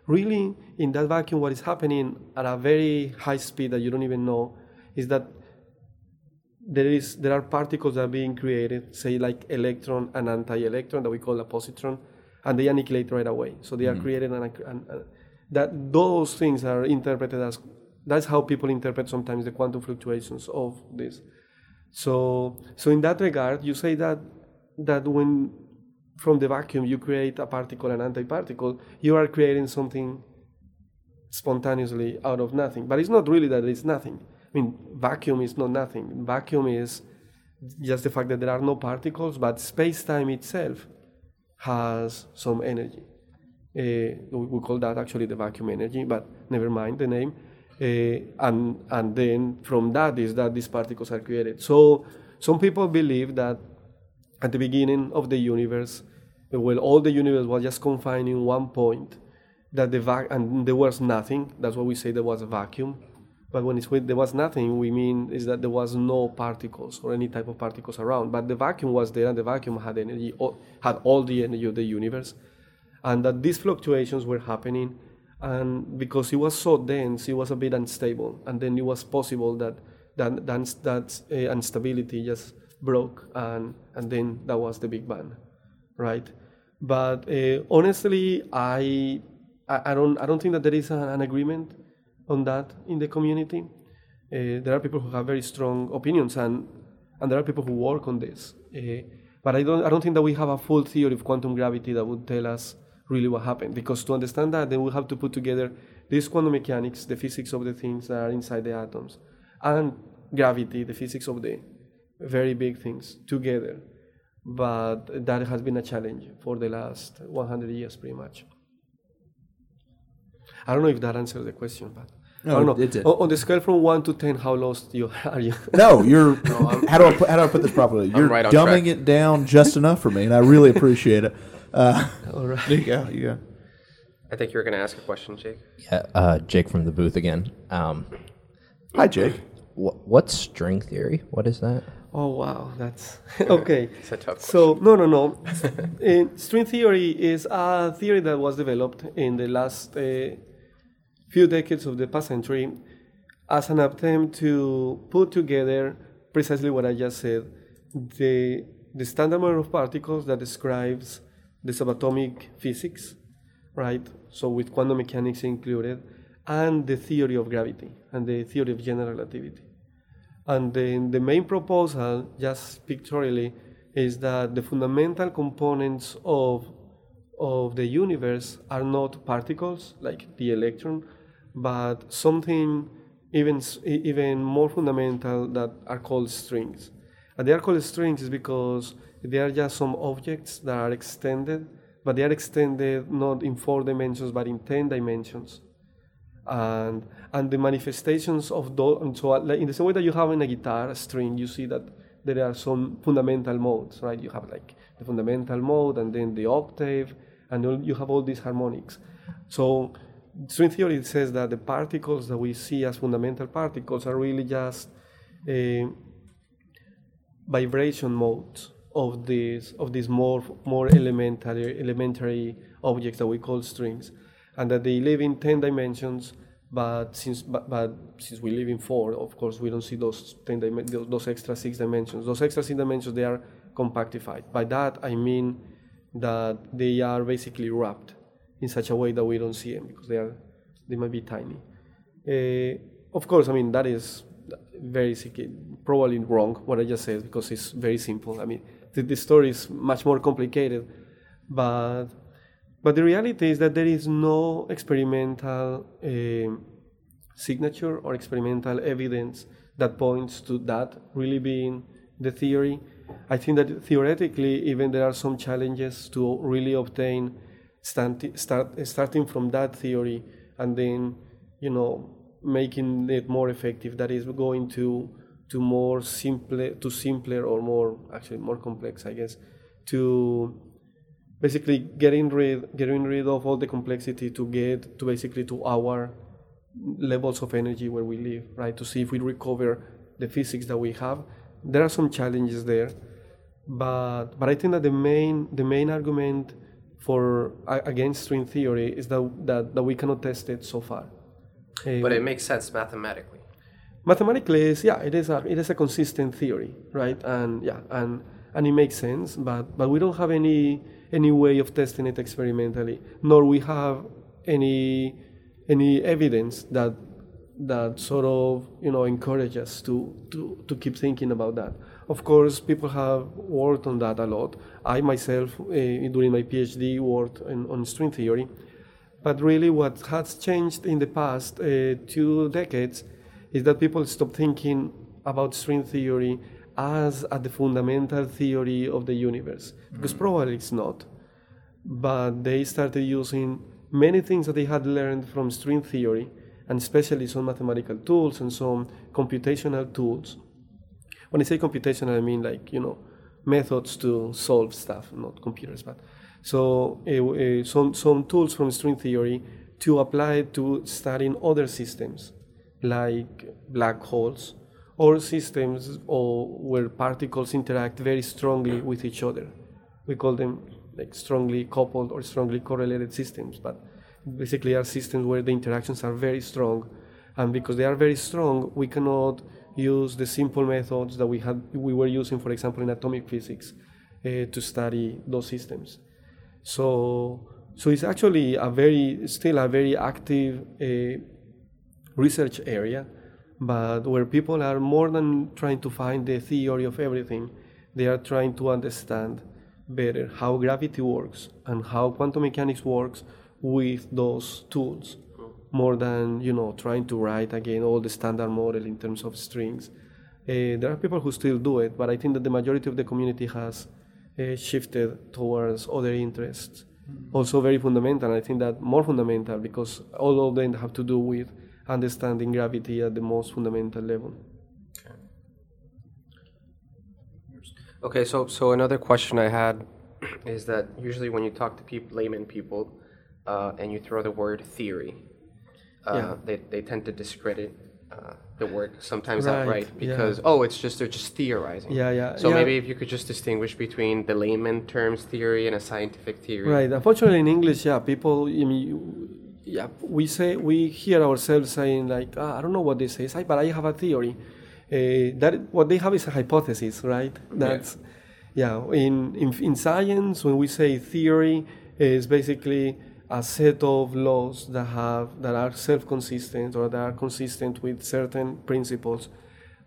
Really, in that vacuum, what is happening at a very high speed that you don't even know is that there is there are particles that are being created, say like electron and anti-electron that we call a positron, and they annihilate right away. So they are mm-hmm. created and, and, and that those things are interpreted as that's how people interpret sometimes the quantum fluctuations of this. So so in that regard, you say that that when from the vacuum you create a particle and antiparticle, you are creating something spontaneously out of nothing. But it's not really that it's nothing. I mean, vacuum is not nothing. Vacuum is just the fact that there are no particles, but space-time itself has some energy. Uh, we we call that actually the vacuum energy, but never mind the name. Uh, and and then from that is that these particles are created. So some people believe that at the beginning of the universe, well, all the universe was just confined in one point, that the vac- and there was nothing. That's why we say there was a vacuum. But when it's with there was nothing, we mean is that there was no particles or any type of particles around. But the vacuum was there, and the vacuum had energy, had all the energy of the universe, and that these fluctuations were happening. And because it was so dense, it was a bit unstable, and then it was possible that that that, that uh, instability just broke, and and then that was the Big Bang, right? But uh, honestly, I, I don't I don't think that there is an, an agreement on that in the community. Uh, there are people who have very strong opinions, and, and there are people who work on this. But I don't, I don't think that we have a full theory of quantum gravity that would tell us really what happened. Because to understand that, then we have to put together this quantum mechanics, the physics of the things that are inside the atoms, and gravity, the physics of the very big things together. But that has been a challenge for the last 100 years, pretty much. I don't know if that answers the question, but No, I don't know. On, on the scale from one to ten, how lost you are you? No, you're. how do I put, how do I put this properly? You're right dumbing track. it down just enough for me, and I really appreciate it. Uh, All right. there you go. You go. I think you were going to ask a question, Jake. Yeah, uh, Jake from the booth again. Um, Hi, Jake. wh- what's string theory? What is that? Oh wow, that's okay. It's a tough So no, no, no. Uh, string theory is a theory that was developed in the last uh, few decades of the past century as an attempt to put together precisely what I just said, the the standard model of particles that describes the subatomic physics, right? So with quantum mechanics included, and the theory of gravity and the theory of general relativity. And then the main proposal, just pictorially, is that the fundamental components of, of the universe are not particles like the electron, but something even, even more fundamental that are called strings. And they are called strings is because they are just some objects that are extended, but they are extended not in four dimensions but in 10 dimensions. And and the manifestations of those so in the same way that you have in a guitar a string you see that there are some fundamental modes right? You have like the fundamental mode and then the octave and you have all these harmonics. So string theory says that the particles that we see as fundamental particles are really just uh, vibration modes of these of these more more elementary elementary objects that we call strings, and that they live in ten dimensions. But since but, but since we live in four, of course, we don't see those ten dimen- those, extra six dimensions. Those extra six dimensions they are compactified. By that I mean that they are basically wrapped in such a way that we don't see them because they are they might be tiny. Uh, of course, I mean that is very probably wrong what I just said because it's very simple. I mean the, the story is much more complicated, but but the reality is that there is no experimental um signature or experimental evidence that points to that really being the theory. I think that theoretically, even there are some challenges to really obtain stand, start, starting from that theory and then, you know, making it more effective. That is going to to more simple, to simpler or more actually more complex, I guess, to basically getting rid getting rid of all the complexity to get to basically to our levels of energy where we live right? To see if we recover the physics that we have. There are some challenges there but but i think that the main the main argument for against string theory is that that, that we cannot test it so far. But Um, it makes sense mathematically. Mathematically is yeah it is a it is a consistent theory right? And yeah and and it makes sense but but we don't have any any way of testing it experimentally nor we have any any evidence that that sort of you know encourage us to to to keep thinking about that. Of course people have worked on that a lot. I myself uh, during my phd worked on, on string theory. But really, what has changed in the past uh, two decades is that people stop thinking about string theory as at the fundamental theory of the universe, because probably it's not. But they started using many things that they had learned from string theory, and especially some mathematical tools and some computational tools, when I say computational, I mean like you know methods to solve stuff, not computers, but so uh, uh, some some tools from string theory to apply to studying other systems like black holes or systems or where particles interact very strongly with each other. We call them like strongly coupled or strongly correlated systems, but basically are systems where the interactions are very strong, and because they are very strong, we cannot use the simple methods that we had we were using, for example, in atomic physics, uh, to study those systems. So, so it's actually a very still a very active uh, research area, but where people are more than trying to find the theory of everything, they are trying to understand better how gravity works and how quantum mechanics works with those tools more than you know trying to write again all the standard model in terms of strings. Uh, there are people who still do it but i think that the majority of the community has uh, shifted towards other interests. Also very fundamental i think that more fundamental because all of them have to do with understanding gravity at the most fundamental level Okay, so so another question I had is that usually when you talk to people, layman people, uh, and you throw the word theory, uh, Yeah. they, they tend to discredit uh, the word sometimes Right, outright yeah. because oh, it's just they're just theorizing. Yeah, yeah, So yeah. maybe if you could just distinguish between the layman terms theory and a scientific theory. Right. Unfortunately, in English, yeah, people, I mean, yeah, we say we hear ourselves saying like, ah, I don't know what this is, but I have a theory. Uh, that what they have is a hypothesis, right? That's yeah. In, in in science, when we say theory, is basically a set of laws that have that are self-consistent or that are consistent with certain principles,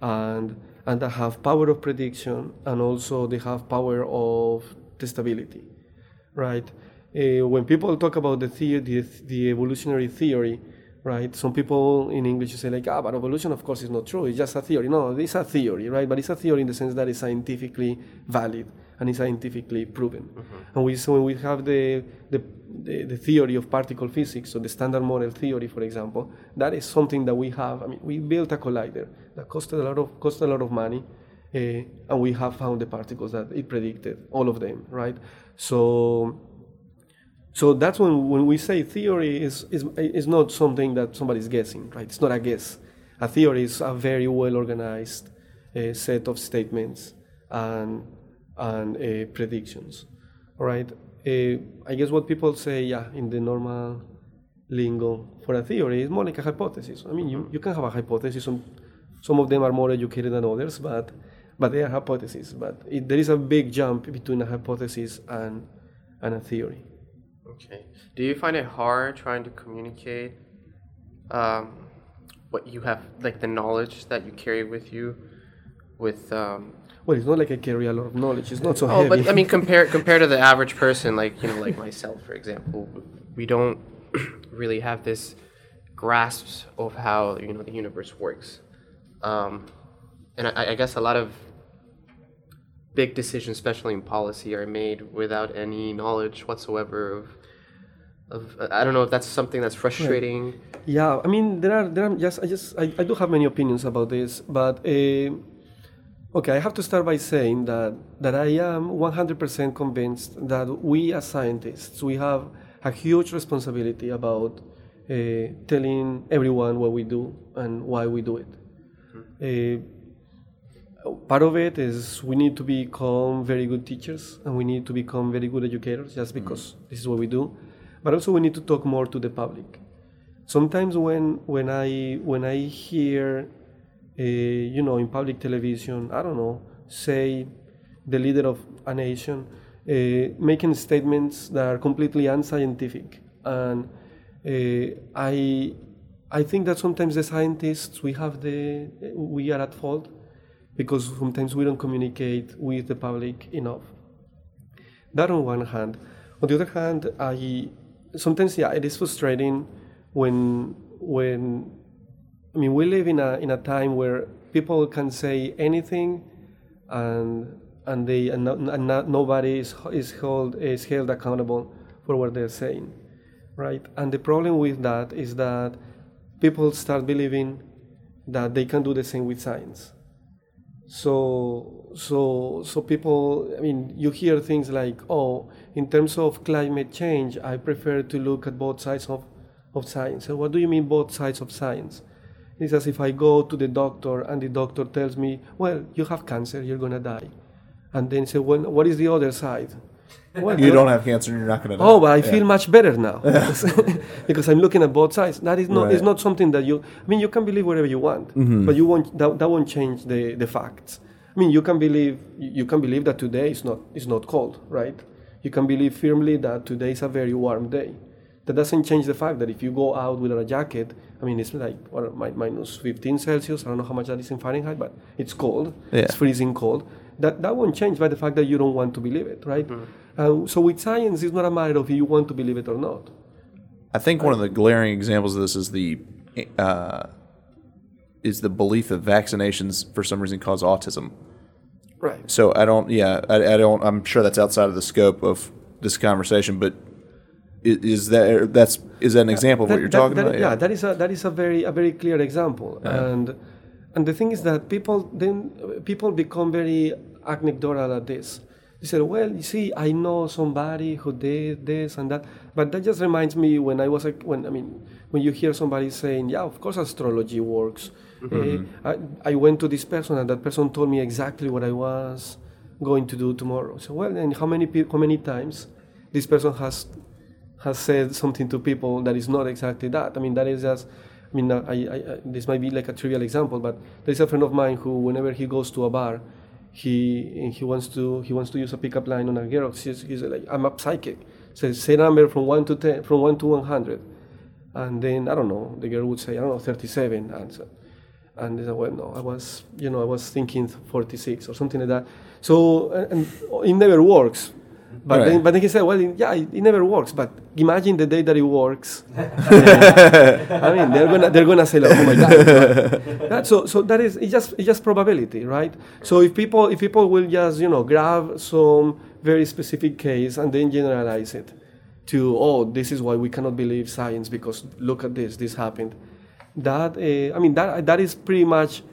and and that have power of prediction, and also they have power of testability right? Uh, when people talk about the, the the evolutionary theory, right? Some people in English say like, ah, but evolution, of course, is not true. It's just a theory. No, it's a theory, right? But it's a theory in the sense that it's scientifically valid and it's scientifically proven. And we so when we have the, the the the theory of particle physics, so the standard model theory, for example, that is something that we have. I mean, we built a collider that costed a lot of cost a lot of money. Uh, and we have found the particles that it predicted, all of them, right? So, so that's when, when we say theory is, is, is not something that somebody's guessing, right? It's not a guess. A theory is a very well organized uh, set of statements and, and uh, predictions, all right? Uh, I guess what people say, yeah, in the normal lingo for a theory is more like a hypothesis. I mean, you, you can have a hypothesis. Some, some of them are more educated than others, but, but they are hypotheses. But it, there is a big jump between a hypothesis and, and a theory. Okay. Do you find it hard trying to communicate um, what you have, like the knowledge that you carry with you, with um, Well, it's not like I carry a lot of knowledge. It's not so Oh, heavy. but I mean, compare compared to the average person, like you know, like myself, for example, we don't really have this grasp of how you know the universe works, um, and I, I guess a lot of big decisions, especially in policy, are made without any knowledge whatsoever of. Of, I don't know if that's something that's frustrating. Yeah, I mean there are there are just I just I, I do have many opinions about this, but uh, okay, I have to start by saying that that I am 100% convinced that we as scientists we have a huge responsibility about uh, telling everyone what we do and why we do it. Uh, part of it is we need to become very good teachers and we need to become very good educators just because this is what we do but also we need to talk more to the public. Sometimes when when i when i hear uh, you know in public television i don't know say the leader of a nation uh, making statements that are completely unscientific. And uh, i i think that sometimes the scientists we have the we are at fault because sometimes we don't communicate with the public enough. That on one hand. On the other hand, I sometimes yeah, it is frustrating when when I mean we live in a in a time where people can say anything and and they and, not, and not, nobody is is held is held accountable for what they're saying, right? And the problem with that is that people start believing that they can do the same with science So, so, so people, I mean, you hear things like, oh, in terms of climate change, I prefer to look at both sides of, of science. And what do you mean, both sides of science? It's as if I go to the doctor and the doctor tells me, well, you have cancer, you're going to die. And then say, well, what is the other side? Well, You don't have cancer and you're not going to die. Oh, but I feel much better now because I'm looking at both sides. That is not. It's Right. Mm-hmm. not something that you. I mean, you can believe whatever you want, but you won't. That, that won't change the, the facts. I mean, you can believe you can believe that today is not is not cold, right? You can believe firmly that today is a very warm day. That doesn't change the fact that if you go out without a jacket, I mean, it's like what, mi- minus 15 Celsius. I don't know how much that is in Fahrenheit, but it's cold. Yeah. It's freezing cold. That that won't change by the fact that you don't want to believe it, right? Uh, so with science, it's not a matter of you want to believe it or not. I think one of the glaring examples of this is the uh, is the belief that vaccinations for some reason cause autism. Right. So I don't. Yeah, I, I don't. I'm sure that's outside of the scope of this conversation, but is that that's is that an example of what you're that- talking that- about? Yeah, that is a that is a very a very clear example, uh-huh. and and the thing is that people then people become very anecdotal at this. They say, "Well, you see, I know somebody who did this and that," but that just reminds me when I was a, when I mean when you hear somebody saying, "Yeah, of course astrology works." Eh, mm-hmm. I, I went to this person and that person told me exactly what I was going to do tomorrow. So well, and how many peop how many times this person has has said something to people that is not exactly that. I mean, that is just. I mean, uh, I, I, I, this might be like a trivial example, but there's a friend of mine who, whenever he goes to a bar, he he wants to he wants to use a pickup line on a girl. He's, he's like, I'm a psychic. Says say a number from one to ten, from one to one hundred, and then I don't know. The girl would say I don't know thirty-seven, and so, and they said, well, no, I was you know I was thinking forty-six or something like that. So and, and it never works. But Right. then, but then he said, well, it- yeah, it, it never works. But imagine the day that it works. I mean, they're gonna they're gonna say, like, oh my god. right? That- so so that is it's just it's just probability, right? So if people if people will just you know grab some very specific case and then generalize it to oh this is why we cannot believe science because look at this this happened. That uh, I mean that that is pretty much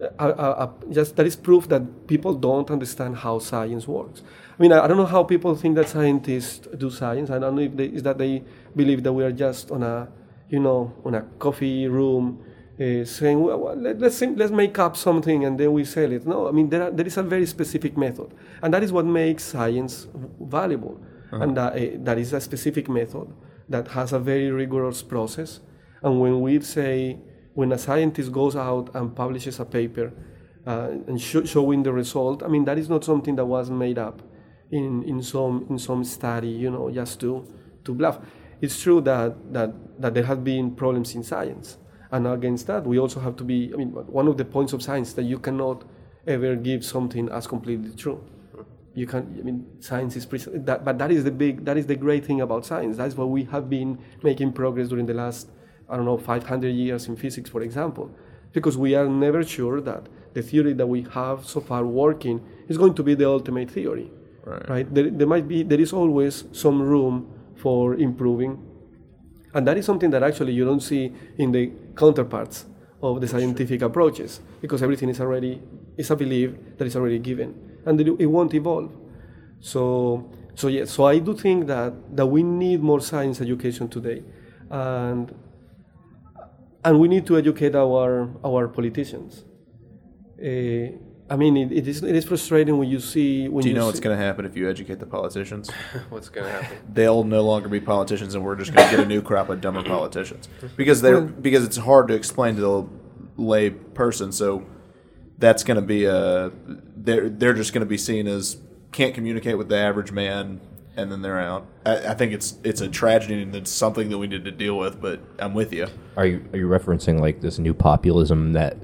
uh, uh, uh, just that is proof that people don't understand how science works. I mean, I, I don't know how people think that scientists do science. I don't know if they, is that they believe that we are just on a, you know, on a coffee room, uh, saying, well, let, let's think, let's make up something and then we sell it. No, I mean there, are, there is a very specific method, and that is what makes science valuable. And that, uh, that is a specific method that has a very rigorous process. And when we say, when a scientist goes out and publishes a paper uh, and sh- showing the result, I mean, that is not something that was made up in, in, some, in some study, you know, just to, to bluff. It's true that, that, that there have been problems in science. And against that, we also have to be, I mean, one of the points of science that you cannot ever give something as completely true you can i mean science is pre- that, but that is the big that is the great thing about science that's why we have been making progress during the last i don't know 500 years in physics for example because we are never sure that the theory that we have so far working is going to be the ultimate theory right, There, there might be there is always some room for improving. And that is something that actually you don't see in the counterparts of the scientific approaches because everything is already is a belief that is already given and it, it won't evolve. So so yes, so I do think that that we need more science education today, and and we need to educate our our politicians. Uh, I mean, it, it is it is frustrating when you see when Do you know what's going to happen if you educate the politicians? What's gonna happen? They'll no longer be politicians, and we're just going to get a new crop of dumber politicians because they're because it's hard to explain to the lay person. So that's going to be a they're they're just going to be seen as can't communicate with the average man, and then they're out. I, I think it's it's a tragedy and it's something that we need to deal with. But I'm with you. Are you are you referencing like this new populism that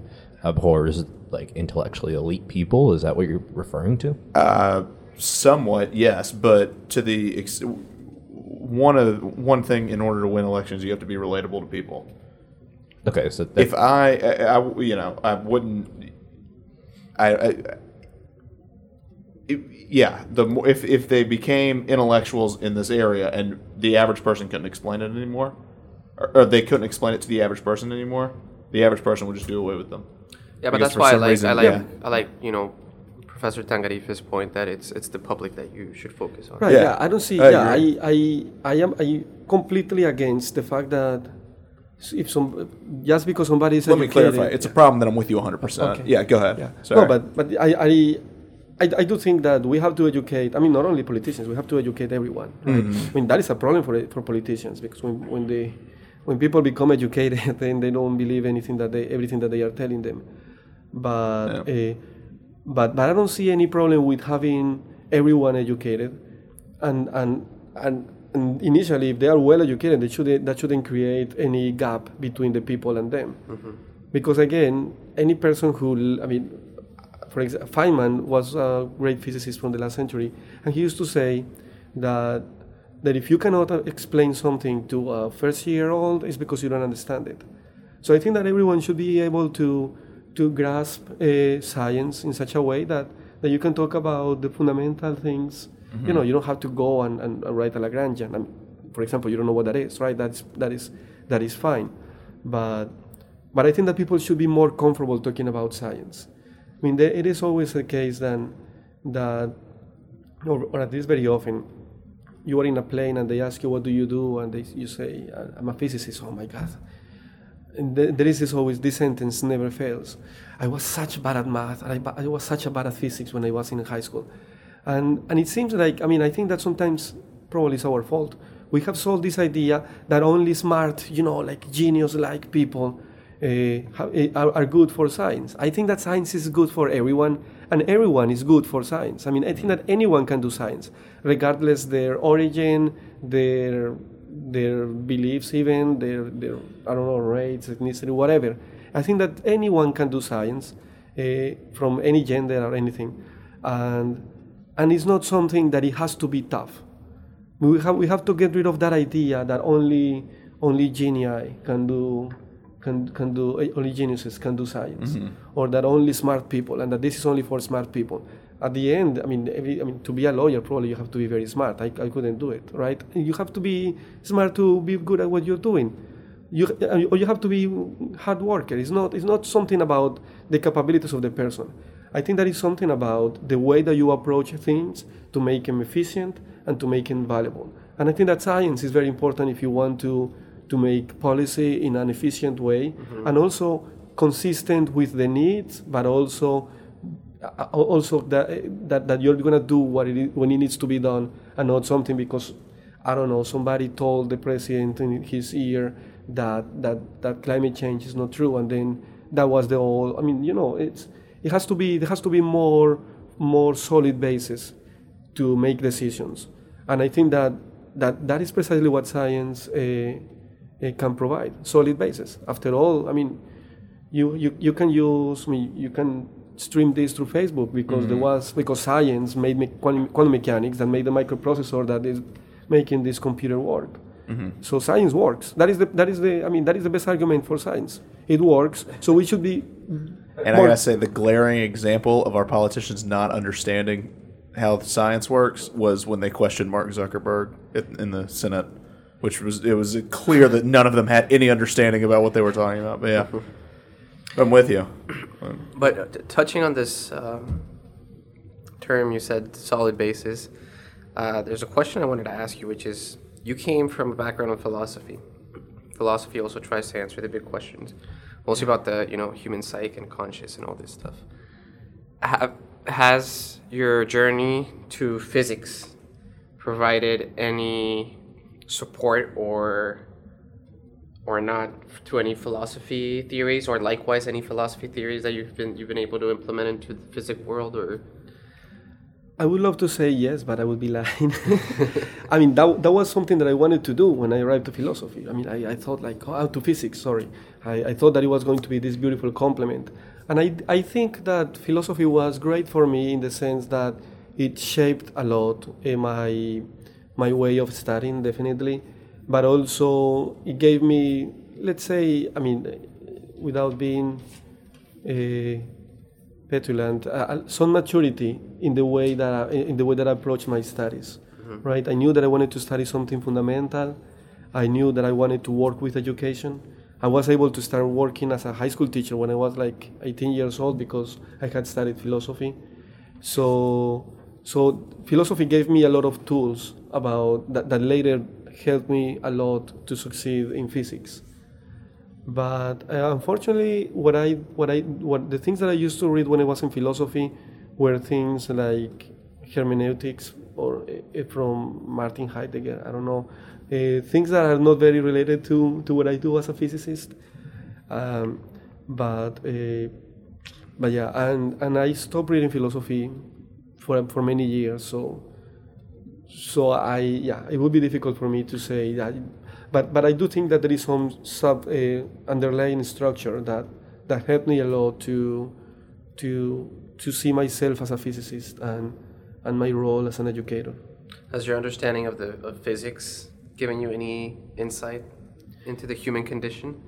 abhors like intellectually elite people? Is that what you're referring to? Uh, somewhat, yes, but to the ex- one of one thing in order to win elections, you have to be relatable to people. Okay, so that, if I, I, I- you know, I wouldn't. I, I yeah, the more, if if they became intellectuals in this area and the average person couldn't explain it anymore, or, or they couldn't explain it to the average person anymore, the average person would just do away with them. Yeah, but Because that's why I like reason- I like yeah. I like you know Professor Tangarife's point that it's it's the public that you should focus on. Right. Yeah. Yeah. I don't see. I yeah. agree. I, I I am I completely against the fact that if some just because somebody is Let me clarify. It's a problem that I'm with you 100%. Okay. Yeah, go ahead. Yeah. Sorry. No, but but I, I I I do think that we have to educate. I mean, not only politicians. We have to educate everyone. Right? Mm-hmm. I mean, that is a problem for for politicians because when when they when people become educated, then they don't believe anything that they everything that they are telling them. But uh, but but I don't see any problem with having everyone educated, and and and. And initially, if they are well educated, they should, that shouldn't create any gap between the people and them. Because again, any person who, I mean, for example, Feynman was a great physicist from the last century, and he used to say that that if you cannot uh, explain something to a first-year-old, it's because you don't understand it. So I think that everyone should be able to to grasp uh, science in such a way that that you can talk about the fundamental things. You know, you don't have to go and, and, and write a Lagrangian. I mean, for example, you don't know what that is, right? That's that is that is fine, but but I think that people should be more comfortable talking about science. I mean, it is always the case then that, or, or at least very often, you are in a plane and they ask you, "What do you do?" and they, you say, "I'm a physicist." Oh my God! And th- there is this always this sentence never fails. I was such bad at math, and I, I was such a bad at physics when I was in high school, and and it seems like I mean I think that sometimes probably it's our fault. We have sold this idea that only smart, you know, like genius-like people uh, ha- eh, are, are good for science. I think that science is good for everyone, and everyone is good for science. I mean, I think that anyone can do science, regardless their origin, their their beliefs, even their their I don't know race, ethnicity, whatever. I think that anyone can do science uh, from any gender or anything, and and it's not something that it has to be tough. We have we have to get rid of that idea that only only genii can do can can do only geniuses can do science, mm-hmm. or that only smart people and that this is only for smart people. At the end, I mean, every, I mean, to be a lawyer, probably you have to be very smart. I, I couldn't do it, right? You have to be smart to be good at what you're doing. You, or you have to be hard worker. It's not, it's not something about the capabilities of the person. I think that is something about the way that you approach things to make them efficient and to make them valuable. And I think that science is very important if you want to, to make policy in an efficient way and also consistent with the needs, but also uh, also that, that, that you're going to do what it is, when it needs to be done and not something because I don't know somebody told the president in his ear that that that climate change is not true and then that was the whole I mean you know it's it has to be there has to be more more solid basis to make decisions. And I think that that that is precisely what science uh, uh, can provide solid basis after all I mean you, you, you can use me you can stream this through Facebook because there mm-hmm. was because science made me quantum, quantum mechanics that made the microprocessor that is making this computer work. Mm-hmm. So science works. That is the that is the I mean that is the best argument for science. It works. So we should be. And I gotta say, the glaring example of our politicians not understanding how science works was when they questioned Mark Zuckerberg in the Senate, which was it was clear that none of them had any understanding about what they were talking about. But yeah, I'm with you. But uh, t- touching on this um, term, you said solid basis. Uh, there's a question I wanted to ask you, which is you came from a background in philosophy. Philosophy also tries to answer the big questions, mostly about the you know human psyche and conscious and all this stuff. Ha- has your journey to physics provided any support or or not to any philosophy theories or likewise any philosophy theories that you've been you've been able to implement into the physics world or I would love to say yes, but I would be lying. I mean, that, that was something that I wanted to do when I arrived to philosophy. I mean, I, I thought like, oh, to physics, sorry. I, I thought that it was going to be this beautiful complement. And I, I think that philosophy was great for me in the sense that it shaped a lot in my, my way of studying, definitely. But also, it gave me, let's say, I mean, without being uh, petulant, uh, some maturity in the way that I, in the way that I approach my studies. Right, I knew that I wanted to study something fundamental. I knew that I wanted to work with education, I was able to start working as a high school teacher when I was like 18 years old because I had studied philosophy. So, so philosophy gave me a lot of tools about that, that later helped me a lot to succeed in physics. But uh, unfortunately, what I, what I, what the things that I used to read when I was in philosophy were things like hermeneutics or uh, from Martin Heidegger. I don't know uh, things that are not very related to, to what I do as a physicist. Um, but uh, but yeah, and, and I stopped reading philosophy for for many years. So so I yeah, it would be difficult for me to say that. But but I do think that there is some sub uh, underlying structure that that helped me a lot to to to see myself as a physicist and and my role as an educator. Has your understanding of the of physics given you any insight into the human condition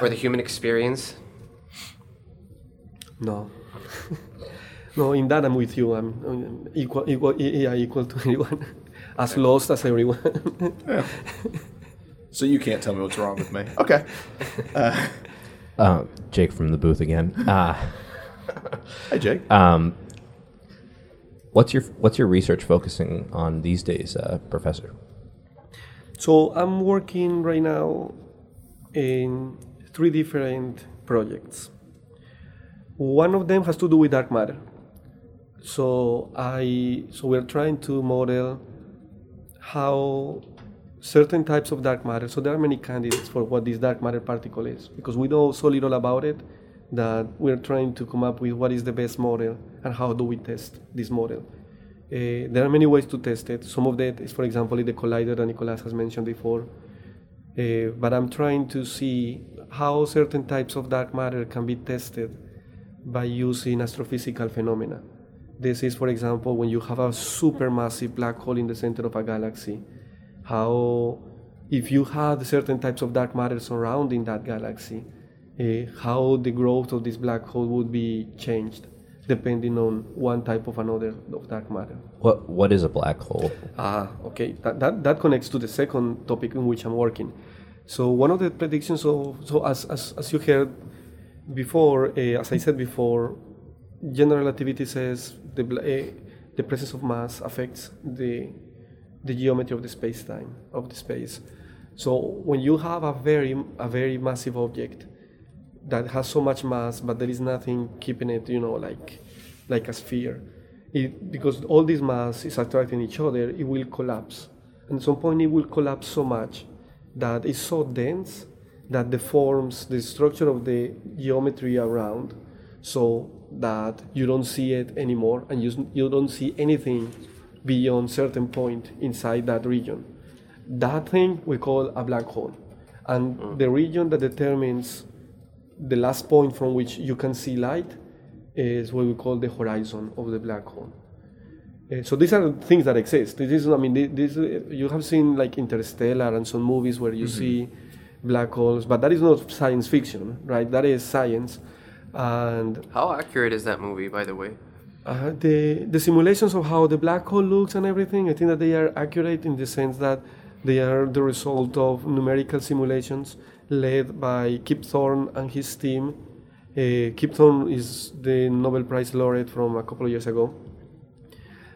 or the human experience? No. no, in that I'm with you. I'm, I'm equal, equal, yeah, equal to anyone. as lost as everyone. yeah. So you can't tell me what's wrong with me. Okay. Uh, uh, Jake from the booth again. Uh, Hi, Jake. Um, what's your What's your research focusing on these days, uh, Professor? So I'm working right now in three different projects. One of them has to do with dark matter. So I so we're trying to model how certain types of dark matter. So there are many candidates for what this dark matter particle is because we know so little about it that we're trying to come up with what is the best model and how do we test this model. Uh, there are many ways to test it. Some of that is, for example, in the collider that Nicolas has mentioned before. Uh, but I'm trying to see how certain types of dark matter can be tested by using astrophysical phenomena. This is, for example, when you have a supermassive black hole in the center of a galaxy, how if you had certain types of dark matter surrounding that galaxy, uh, how the growth of this black hole would be changed depending on one type of another of dark matter. What What is a black hole? Ah, okay. That, that, that connects to the second topic in which I'm working. So one of the predictions of so as as, as you heard before, uh, as I said before, general relativity says the uh, the presence of mass affects the the geometry of the space time of the space. So when you have a very a very massive object that has so much mass, but there is nothing keeping it, you know, like like a sphere. It, because all this mass is attracting each other, it will collapse. And at some point, it will collapse so much that it's so dense that it forms, the structure of the geometry around, so that you don't see it anymore, and you you don't see anything beyond certain point inside that region. That thing we call a black hole, and mm. the region that determines the last point from which you can see light is what we call the horizon of the black hole. Uh, so these are things that exist. This is, I mean, this, uh, you have seen like Interstellar and some movies where you mm-hmm. see black holes, but that is not science fiction, right? That is science. And how accurate is that movie, by the way? Uh, the the simulations of how the black hole looks and everything, I think that they are accurate in the sense that they are the result of numerical simulations led by Kip Thorne and his team. Uh, Kip Thorne is the Nobel Prize laureate from a couple of years ago,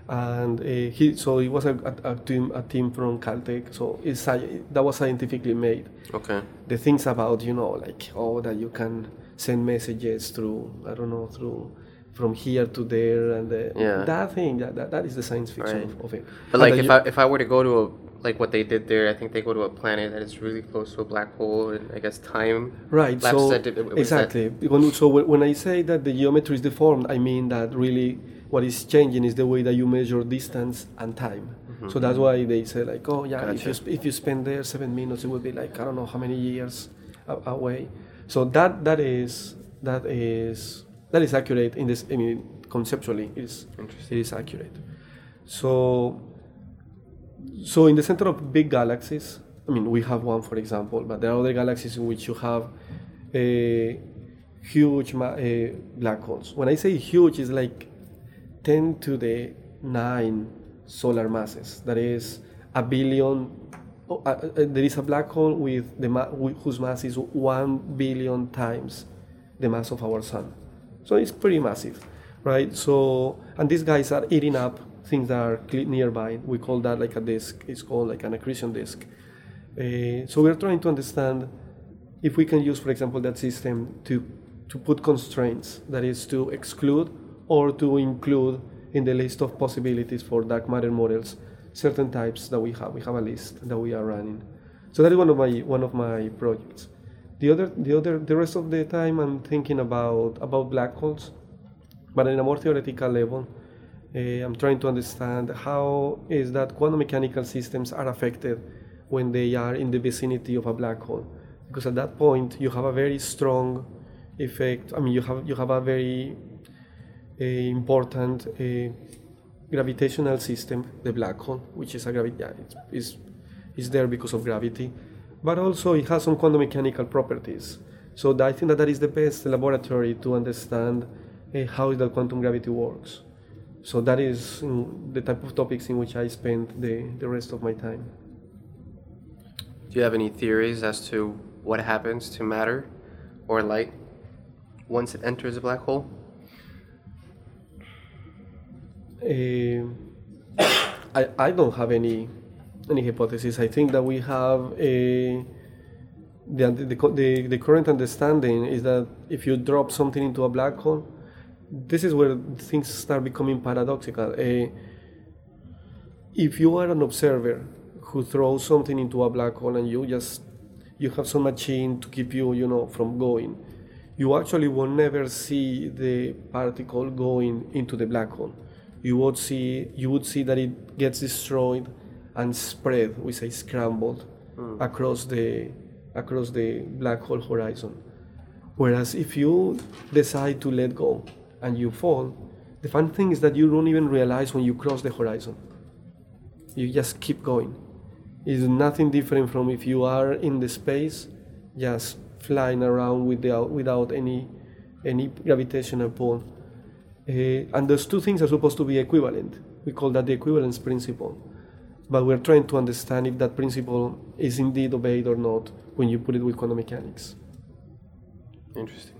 and uh, he so it was a, a, a, team a team from Caltech. So it's that was scientifically made. Okay. The things about you know like oh that you can send messages through I don't know through from here to there and the, yeah. that thing that, that, that is the science fiction right. of, of, it. But like if you, I if I were to go to a like what they did there. I think they go to a planet that is really close to a black hole, and I guess time. Right. So exactly. That? So when I say that the geometry is deformed, I mean that really what is changing is the way that you measure distance and time. Mm-hmm. So that's why they say like, oh yeah, gotcha. if you if you spend there seven minutes, it would be like I don't know how many years away. So that that is that is that is accurate in this. I mean, conceptually, it is it is accurate. So so in the center of big galaxies, I mean, we have one, for example, but there are other galaxies in which you have a huge ma- uh, black holes. When I say huge, it's like 10 to the 9 solar masses. That is a billion oh, uh, uh, there is a black hole with the ma- whose mass is one billion times the mass of our sun. So it's pretty massive, right? So and these guys are eating up things that are nearby. We call that like a disk. It's called like an accretion disk. Uh, so we're trying to understand if we can use, for example, that system to to put constraints, that is to exclude or to include in the list of possibilities for dark matter models certain types that we have. We have a list that we are running. So that is one of my one of my projects. The other the other the rest of the time I'm thinking about about black holes, but in a more theoretical level. Uh, I'm trying to understand how is that quantum mechanical systems are affected when they are in the vicinity of a black hole, because at that point you have a very strong effect. I mean, you have you have a very uh, important uh, gravitational system, the black hole, which is a gravity, yeah, is is there because of gravity, but also it has some quantum mechanical properties. So I think that that is the best laboratory to understand uh, how the quantum gravity works. So that is the type of topics in which I spend the, the rest of my time. Do you have any theories as to what happens to matter or light once it enters a black hole? Uh, I, I don't have any any hypothesis. I think that we have a the, the, the, the current understanding is that if you drop something into a black hole, this is where things start becoming paradoxical. Uh, if you are an observer who throws something into a black hole and you just you have some machine to keep you you know from going you actually will never see the particle going into the black hole. You would see you would see that it gets destroyed and spread, we say scrambled, mm. across the across the black hole horizon. Whereas if you decide to let go and you fall, the fun thing is that you don't even realize when you cross the horizon. You just keep going. It's nothing different from if you are in the space, just flying around without, without any, any gravitational pull. Uh, and those two things are supposed to be equivalent. We call that the equivalence principle. But we're trying to understand if that principle is indeed obeyed or not when you put it with quantum mechanics. Interesting.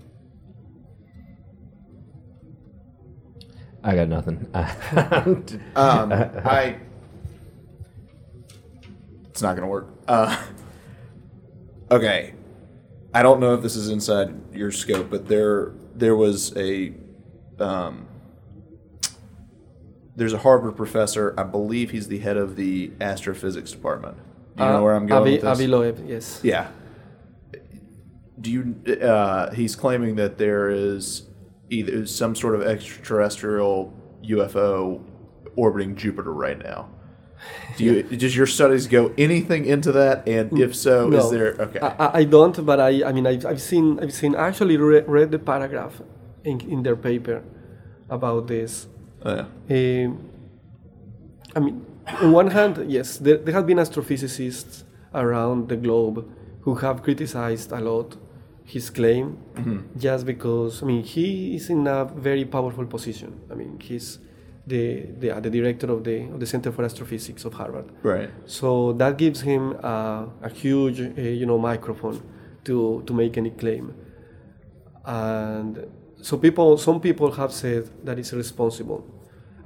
I got nothing. um, I. It's not going to work. Uh, okay, I don't know if this is inside your scope, but there there was a um, there's a Harvard professor. I believe he's the head of the astrophysics department. Do you uh, know where I'm going Avi, with this? Avi Loeb, yes. Yeah. Do you? Uh, he's claiming that there is either some sort of extraterrestrial UFO orbiting Jupiter right now. Do you does your studies go anything into that? And if so, no, is there okay? I, I don't, but I I mean I've, I've seen I've seen actually re- read the paragraph in, in their paper about this. Oh, yeah. Um, I mean, on one hand, yes, there, there have been astrophysicists around the globe who have criticized a lot his claim mm-hmm. just because I mean he is in a very powerful position. I mean he's the the, uh, the director of the of the Center for Astrophysics of Harvard. Right. So that gives him uh, a huge uh, you know microphone to to make any claim, and so people some people have said that it's responsible.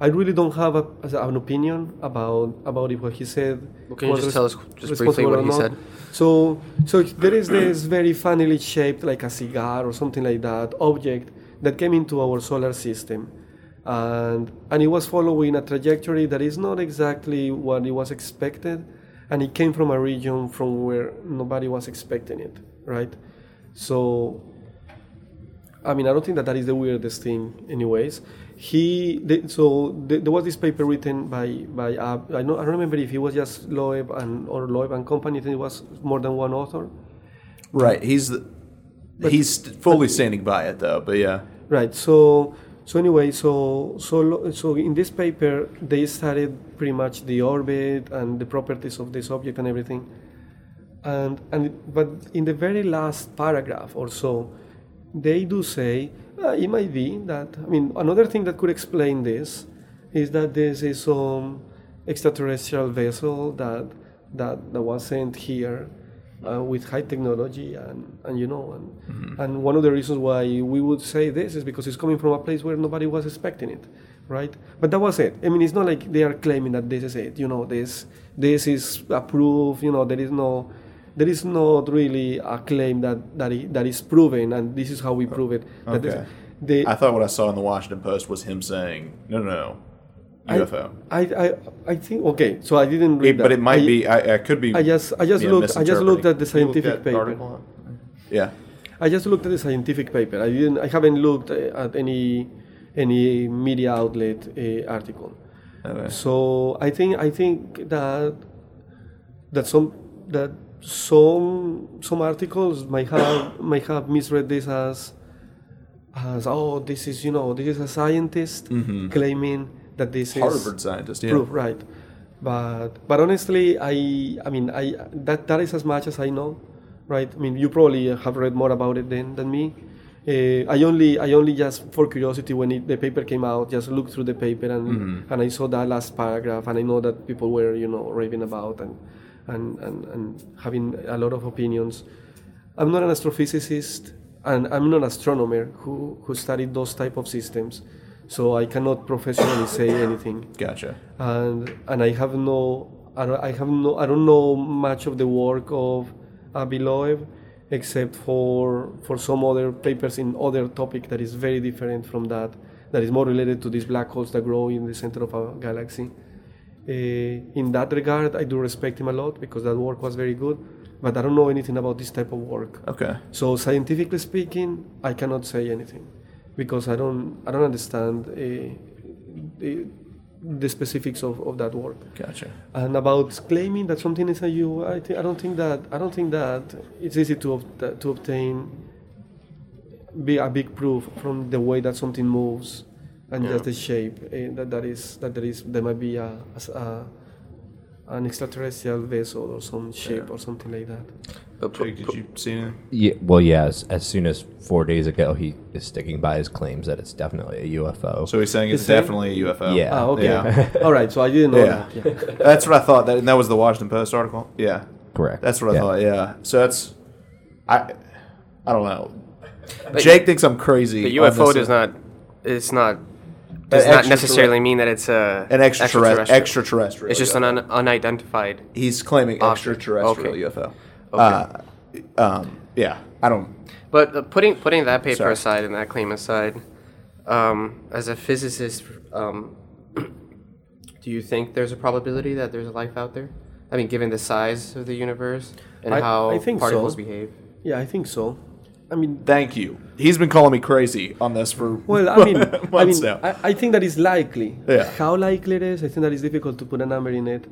I really don't have a, an opinion about about if what he said. Well, can you just tell us just briefly what he not. said? So so there is this very funnily shaped like a cigar or something like that object that came into our solar system and and it was following a trajectory that is not exactly what it was expected and it came from a region from where nobody was expecting it right so i mean i don't think that that is the weirdest thing anyways. He the, so the, there was this paper written by by uh, I, know, I don't remember if it was just Loeb and or Loeb and company I think it was more than one author. Right he's the, he's fully but, standing by it though but yeah. Right so so anyway, so so so in this paper they studied pretty much the orbit and the properties of this object and everything, and and but in the very last paragraph or so, they do say uh, it might be that I mean another thing that could explain this is that this is some extraterrestrial vessel that that, that was sent here uh, with high technology and, and you know and, and one of the reasons why we would say this is because it's coming from a place where nobody was expecting it right? But that was it. I mean it's not like they are claiming that this is it you know this this is approved you know there is no there is not really a claim that that, i- that is proven and this is how we prove it that Okay. the, I thought what I saw in the Washington Post was him saying, "No, no, no, I- UFO." I, I I think okay so i didn't read It- but it might I- be. I, I could be. I just I just you looked I just looked at the misinterpreting. You looked scientific at paper. article? Yeah. I just looked at the scientific paper. I didn't. I haven't looked uh, at any any media outlet uh, article. Okay. So I think I think that that some that some some articles might have might have misread this as as oh this is you know this is a scientist claiming that this is Harvard scientist. Yeah. proof, right? But but honestly, I I mean I that that is as much as I know, right? I mean you probably have read more about it than than me. Uh, I only I only just for curiosity when it, the paper came out just looked through the paper and and I saw that last paragraph and I know that people were you know raving about and and and, and having a lot of opinions. I'm not an astrophysicist and I'm not an astronomer who who studied those type of systems, so I cannot professionally say anything Gotcha. and and I have no I have no I don't know much of the work of Avi Loeb except for for some other papers in other topic that is very different from that that is more related to these black holes that grow in the center of a galaxy. Uh, in that regard, I do respect him a lot because that work was very good, but I don't know anything about this type of work. Okay. So scientifically speaking, I cannot say anything because I don't I don't understand uh, the, the specifics of, of that work. Gotcha. And about claiming that something is a U, I think I don't think that I don't think that it's easy to ob- to obtain be a big proof from the way that something moves and just the shape eh, that that is that there is there might be a, a s- a- an extraterrestrial vessel or some shape or something like that. But Jake, did you see anything? Yeah, well, yeah. As, as soon as four days ago, he is sticking by his claims that it's definitely a UFO. So he's saying it's He's saying- definitely a UFO. Yeah. Ah, okay. Yeah. All right. So I didn't know Yeah. that. Yeah. That's what I thought. That and that was the Washington Post article. Yeah. Correct. That's what I Yeah. thought. Yeah. So that's I I don't know. But Jake thinks I'm crazy. the UFO this. does not. It's not. Does not necessarily mean that it's a an extraterrestrial. extraterrestrial. extraterrestrial. It's just an un- unidentified. He's claiming Object. extraterrestrial Okay. UFO. Uh, um, yeah. I don't. But uh, putting putting that paper Sorry. aside and that claim aside, um, as a physicist, um, do you think there's a probability that there's life out there? I mean, given the size of the universe and I- how I think particles so. behave. Yeah, I think so. I mean, Thank you. He's been calling me crazy on this for Well, I mean, I mean, now. I, I think that is likely. Yeah. How likely it is, I think that is difficult to put a number in it.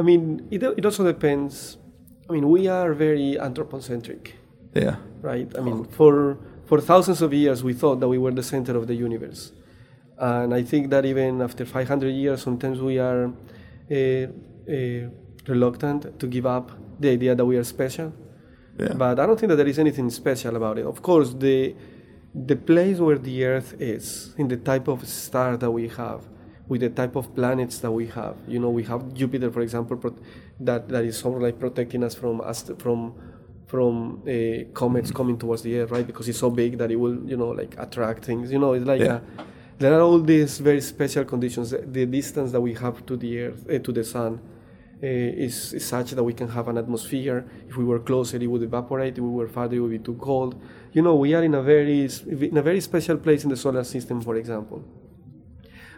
I mean, it, it also depends. I mean, we are very anthropocentric, yeah. right? I mean, for for thousands of years, we thought that we were the center of the universe, and I think that even after 500 years, sometimes we are uh, uh, reluctant to give up the idea that we are special. Yeah. But I don't think that there is anything special about it. Of course, the the place where the Earth is, in the type of star that we have, with the type of planets that we have. You know, we have Jupiter, for example, pro- that that is sort of like protecting us from ast- from from uh, comets coming towards the Earth, right? Because it's so big that it will, you know, like attract things. You know, it's like Yeah. a, there are all these very special conditions. The- The distance that we have to the Earth, uh, to the Sun, Eh, is, is such that we can have an atmosphere. If we were closer, it would evaporate. If we were farther, it would be too cold. You know, we are in a very in a very special place in the solar system, for example.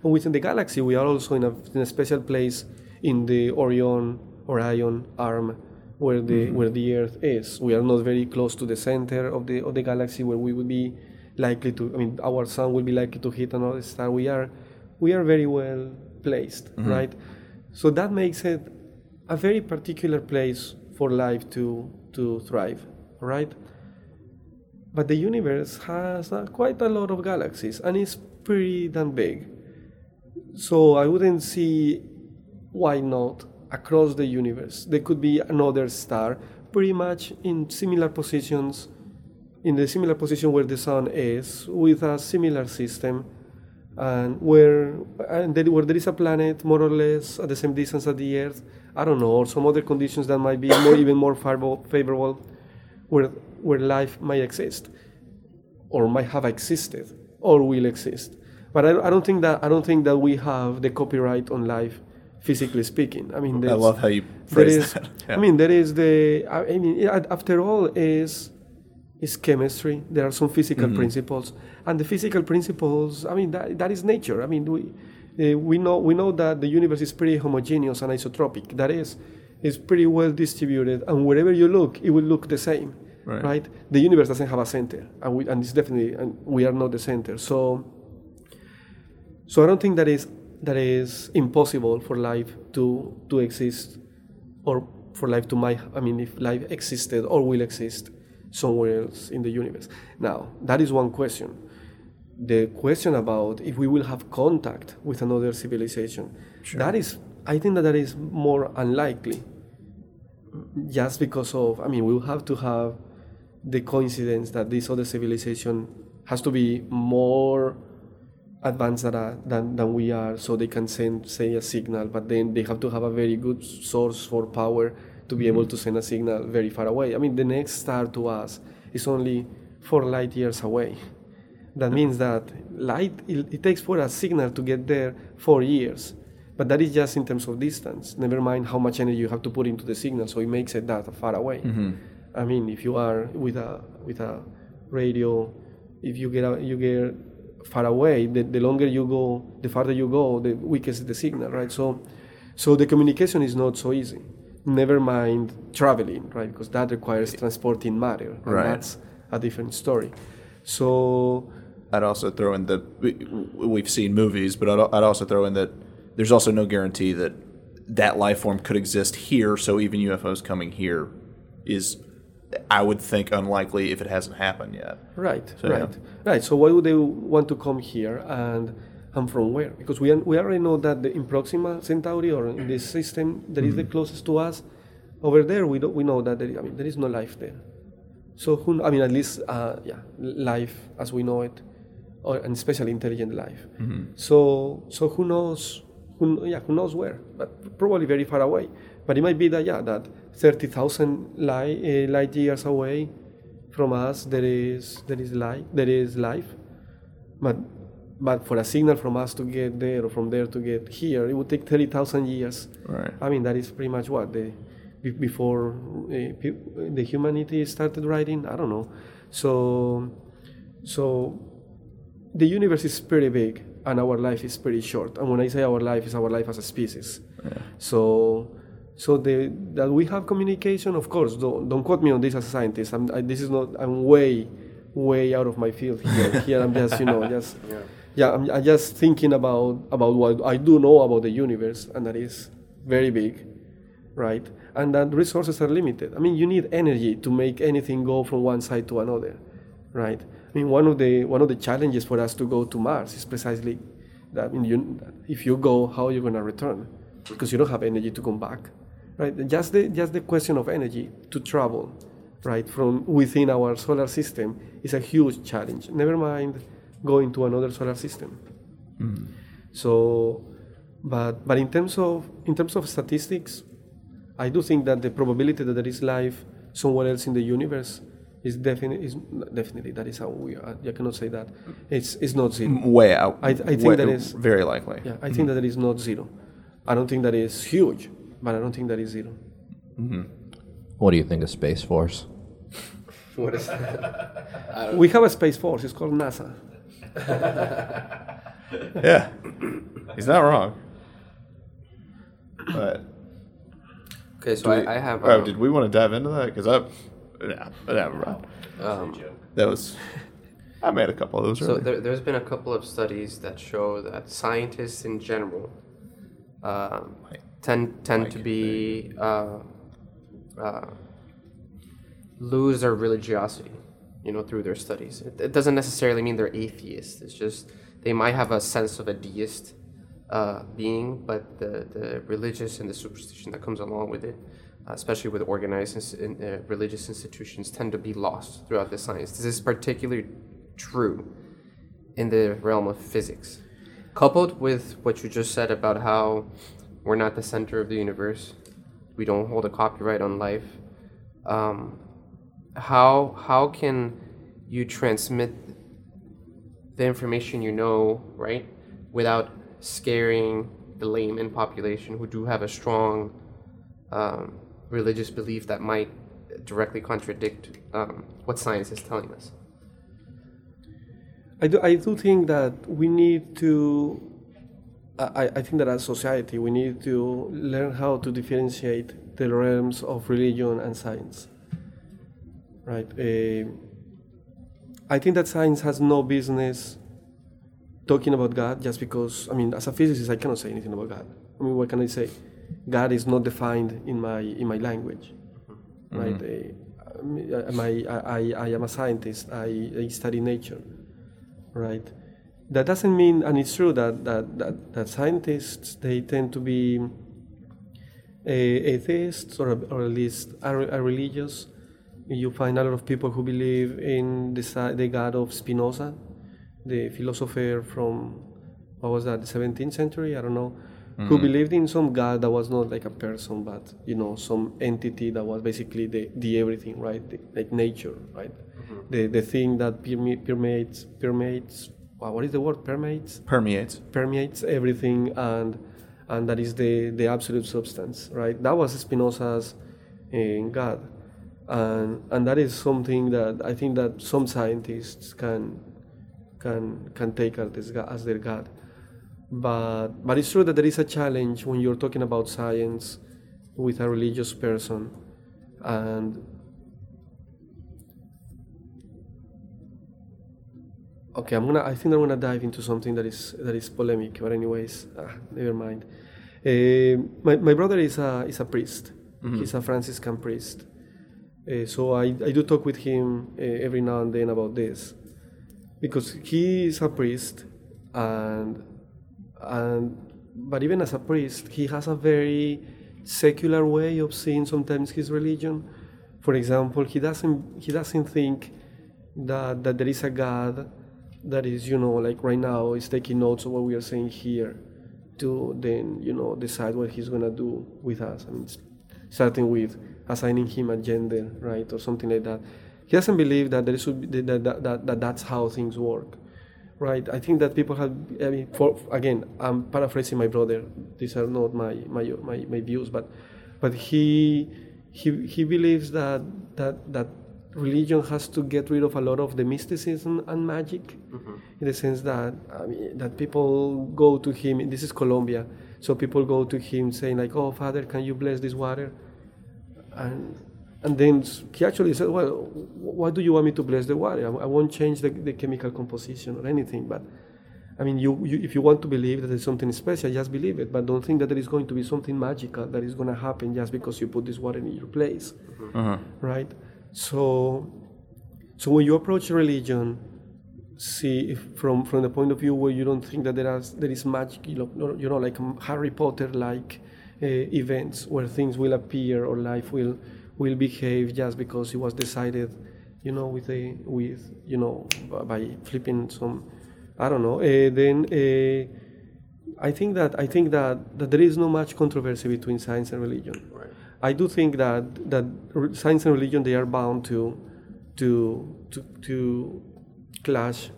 And within the galaxy, we are also in a, in a special place in the Orion Orion arm, where the mm-hmm. where the Earth is. We are not very close to the center of the of the galaxy, where we would be likely to. I mean, our sun will be likely to hit another star. We are we are very well placed, mm-hmm. right? So that makes it a very particular place for life to to thrive, right? But the universe has uh, quite a lot of galaxies and it's pretty damn big. So I wouldn't see why not across the universe. There could be another star pretty much in similar positions, in the similar position where the sun is, with a similar system, and where and where there is a planet more or less at the same distance as the Earth, I don't know, or some other conditions that might be more even more favorable, where where life might exist, or might have existed, or will exist. But I, I don't think that I don't think that we have the copyright on life, physically speaking. I mean, I love how you phrase is, that. I mean, there is the. I I mean, after all, is is chemistry. There are some physical Mm-hmm. principles, and the physical principles. I mean, that, that is nature. I mean, we uh, we know we know that the universe is pretty homogeneous and isotropic. That it's is pretty well distributed, and wherever you look, it will look the same. Right. The universe doesn't have a center, and we and it's definitely and we are not the center. So. So I don't think that is that is impossible for life to to exist, or for life to my I mean if life existed or will exist somewhere else in the universe. Now that is one question. The question about if we will have contact with another civilization, that is I think that that is more unlikely. Just because of I mean we will have to have the coincidence that this other civilization has to be more advanced than, than, than we are so they can send say a signal. But then they have to have a very good source for power to be mm-hmm. able to send a signal very far away. I mean the next star to us is only four light years away that means that light it, it takes for a signal to get there four years. But that is just in terms of distance. Never mind how much energy you have to put into the signal so it makes it that far away. Mm-hmm. I mean if you are with a with a radio if you get a, you get far away the, the longer you go the farther you go the weaker is the signal right? So so the communication is not so easy. Never mind traveling right? Because that requires transporting matter and Right. that's a different story. So I'd also throw in that we, we've seen movies, but I'd, I'd also throw in that there's also no guarantee that that life form could exist here. So even UFOs coming here is, I would think, unlikely if it hasn't happened yet. Right, So, yeah. right, right. So why would they want to come here and and from where? Because we we already know that the, in Proxima Centauri or in this system that is the closest to us, over there we don't, we know that there, I mean there is no life there. So who I mean at least uh, yeah life as we know it, or and especially intelligent life. So so who knows who yeah who knows where? But probably very far away. But it might be that yeah that thirty thousand light uh, light years away from us there is there is life there is life but but for a signal from us to get there or from there to get here it would take 30,000 years Right. i mean that is pretty much what the before uh, the humanity started writing i don't know so so the universe is pretty big and our life is pretty short. And when i say our life is our life as a species. So so the, that we have communication of course don't, don't quote me on this as a scientist. I'm, I, this is not i'm way way out of my field here here. I'm just you know just yeah, I'm, I'm just thinking about about what i do know about the universe and that is very big right? And that resources are limited. I mean you need energy to make anything go from one side to another right i mean one of the one of the challenges for us to go to mars is precisely that I mean, you, if you go how are you going to return? Because you don't have energy to come back right? Just the just the question of energy to travel right from within our solar system is a huge challenge. Never mind going to another solar system. Hmm. So but but in terms of in terms of statistics I do think that the probability that there is life somewhere else in the universe is definitely is definitely that is how we are. You cannot say that it's it's not zero. Mm, way out. I- I think way- that is- very likely. Yeah, I think mm-hmm. that it is not zero. I don't think that is huge, but I don't think that is zero. Mm-hmm. What do you think of Space Force? What is that? We have a space force. It's called NASA. Yeah, he's not wrong. But Okay, so I, I have. oh, um, did we want to dive into that? Because I, yeah, never mind. um, That was. I made a couple of those. So earlier. there, there's been a couple of studies that show that scientists in general um, tend tend to be uh, uh, lose their religiosity, you know, through their studies. It, it doesn't necessarily mean they're atheists. It's just they might have a sense of a deist uh, being, but the, the religious and the superstition that comes along with it, especially with organized in, uh, religious institutions, tend to be lost throughout the science. This is particularly true in the realm of physics. coupled with what you just said about how we're not the center of the universe, we don't hold a copyright on life. Um, how how can you transmit the information you know, right, without scaring the layman population who do have a strong um, religious belief that might directly contradict um, what science is telling us? I do, I do think that we need to, I, I think that as society, we need to learn how to differentiate the realms of religion and science. Right? Uh, I think that science has no business talking about God just because, I mean, as a physicist, I cannot say anything about God. I mean, what can I say? God is not defined in my, in my language. Mm-hmm. Right? Uh, my, I, I, I am a scientist, I, I study nature right? That doesn't mean, and it's true that that, that, that scientists they tend to be eh, atheists or, or at least are, are, religious. You find a lot of people who believe in the, the God of Spinoza, the philosopher from what was that, the 17th century? I don't know. Mm-hmm. Who believed in some God that was not like a person, but you know, some entity that was basically the, the everything, right? The, like nature, right? Mm-hmm. The the thing that permeates permeates. what is the word? Permeates. Permeates. Permeates everything, and and that is the the absolute substance, right? That was Spinoza's uh, God, and and that is something that I think that some scientists can can can take as, as their God but but it's true that there is a challenge when you're talking about science with a religious person. And okay i'm gonna i think i'm gonna dive into something that is that is polemic but anyways ah, never mind. Uh, my, my brother is a is a priest. Mm-hmm. he's a franciscan priest. Uh, so I, I do talk with him uh, every now and then about this. Because he is a priest and and but even as a priest, he has a very secular way of seeing sometimes his religion. For example, he doesn't he doesn't think that that there is a God that is you know like right now is taking notes of what we are saying here to then you know decide what he's gonna do with us. I mean, starting with assigning him a gender, right, or something like that. He doesn't believe that there be, that, that, that, that that's how things work right? I think that people have, I mean, for, again, I'm paraphrasing my brother. These are not my, my, my, my views, but, but he, he, he believes that, that, that religion has to get rid of a lot of the mysticism and magic, mm-hmm. in the sense that, I mean, that people go to him, this is Colombia, so people go to him saying like, oh, Father, can you bless this water? And and then he actually said, Well, why do you want me to bless the water? I, won't change the, the, chemical composition or anything. But I mean, you, you, if you want to believe that there's something special, just believe it. But don't think that there is going to be something magical that is going to happen just because you put this water in your place. Mm-hmm. Uh-huh. Right? So, so when you approach religion, see from, from the point of view where you don't think that there, is, there is magic, you know, you know like Harry Potter like uh, events where things will appear or life will will behave just because it was decided, you know, with a with you know by flipping some, I don't know. Uh, then uh, I think that I think that, that there is no much controversy between science and religion. Right. I do think that that science and religion they are bound to to to, to clash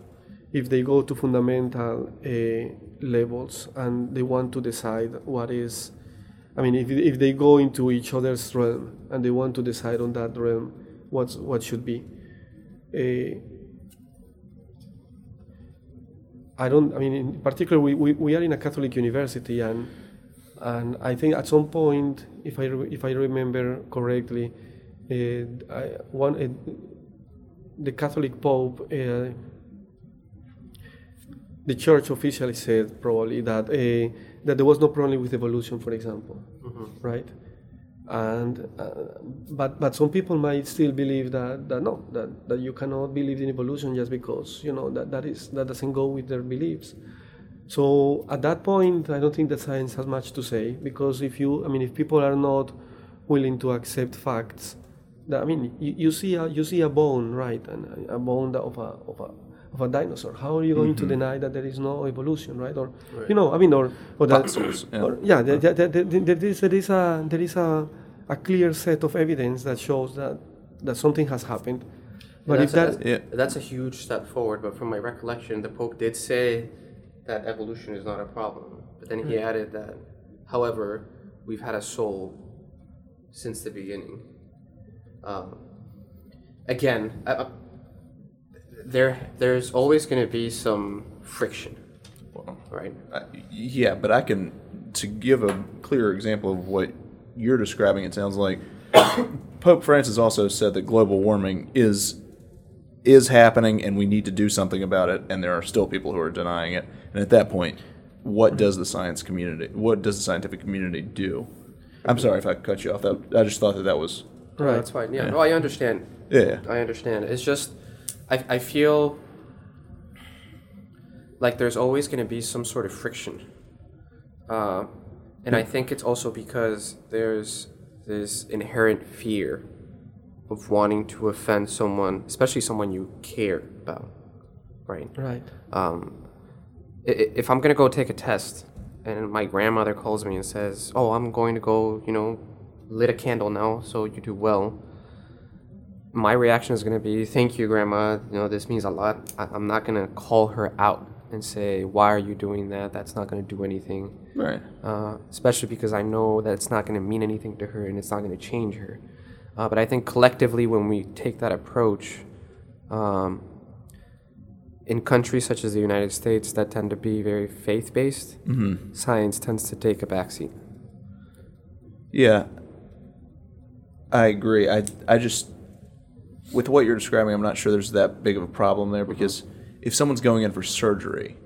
if they go to fundamental uh, levels and they want to decide what is I mean, if, if they go into each other's realm and they want to decide on that realm what's, what should be. Uh, I don't, I mean, in particular, we, we, we are in a Catholic university, and, and I think at some point, if I, if I remember correctly, uh, I, one, uh, the Catholic Pope, the church officially said probably that that there was no problem with evolution, for example, mm-hmm. right? And uh, but but some people might still believe that, that no that, that you cannot believe in evolution just because you know that that is that doesn't go with their beliefs. So at that point, I don't think that science has much to say because if you I mean if people are not willing to accept facts, that, I mean you, you see a you see a bone right and a bone of a of a of a dinosaur. How are you going to deny that there is no evolution, right? Or you know, I mean, or or that, Fossils, yeah. or- yeah, there, there, there, there- there is there is a there is a, a clear set of evidence that shows that that something has happened. But if that's, that a, Yeah. that's a huge step forward. But from my recollection, the Pope did say that evolution is not a problem. But then he added that, however, we've had a soul since the beginning. Um, again, I, I, there there's always going to be some friction, right? I- yeah, but I can to give a clear example of what you're describing. It sounds like Pope Francis also said that global warming is is happening, and we need to do something about it. And there are still people who are denying it. And at that point, what does the science community? What does the scientific community do? I'm sorry if I cut you off. That I just thought that that was No, that's fine. Yeah. No, I understand. yeah. I understand. It's just, I, I feel like there's always going to be some sort of friction. Uh, and I think it's also because there's this inherent fear of wanting to offend someone, especially someone you care about, right? right, um, if I'm gonna go take a test and my grandmother calls me and says, "Oh, I'm going to go," you know, lit a candle now, so you do well. My reaction is gonna be, "Thank you, grandma. You know, this means a lot." I- I'm not gonna call her out and say, "Why are you doing that? That's not gonna do anything." Right. uh, especially because I know that it's not going to mean anything to her and it's not going to change her. Uh, but I think collectively, when we take that approach, um, in countries such as the United States that tend to be very faith based, science tends to take a backseat. Yeah, I agree. I I just with what you're describing, I'm not sure there's that big of a problem there because if someone's going in for surgery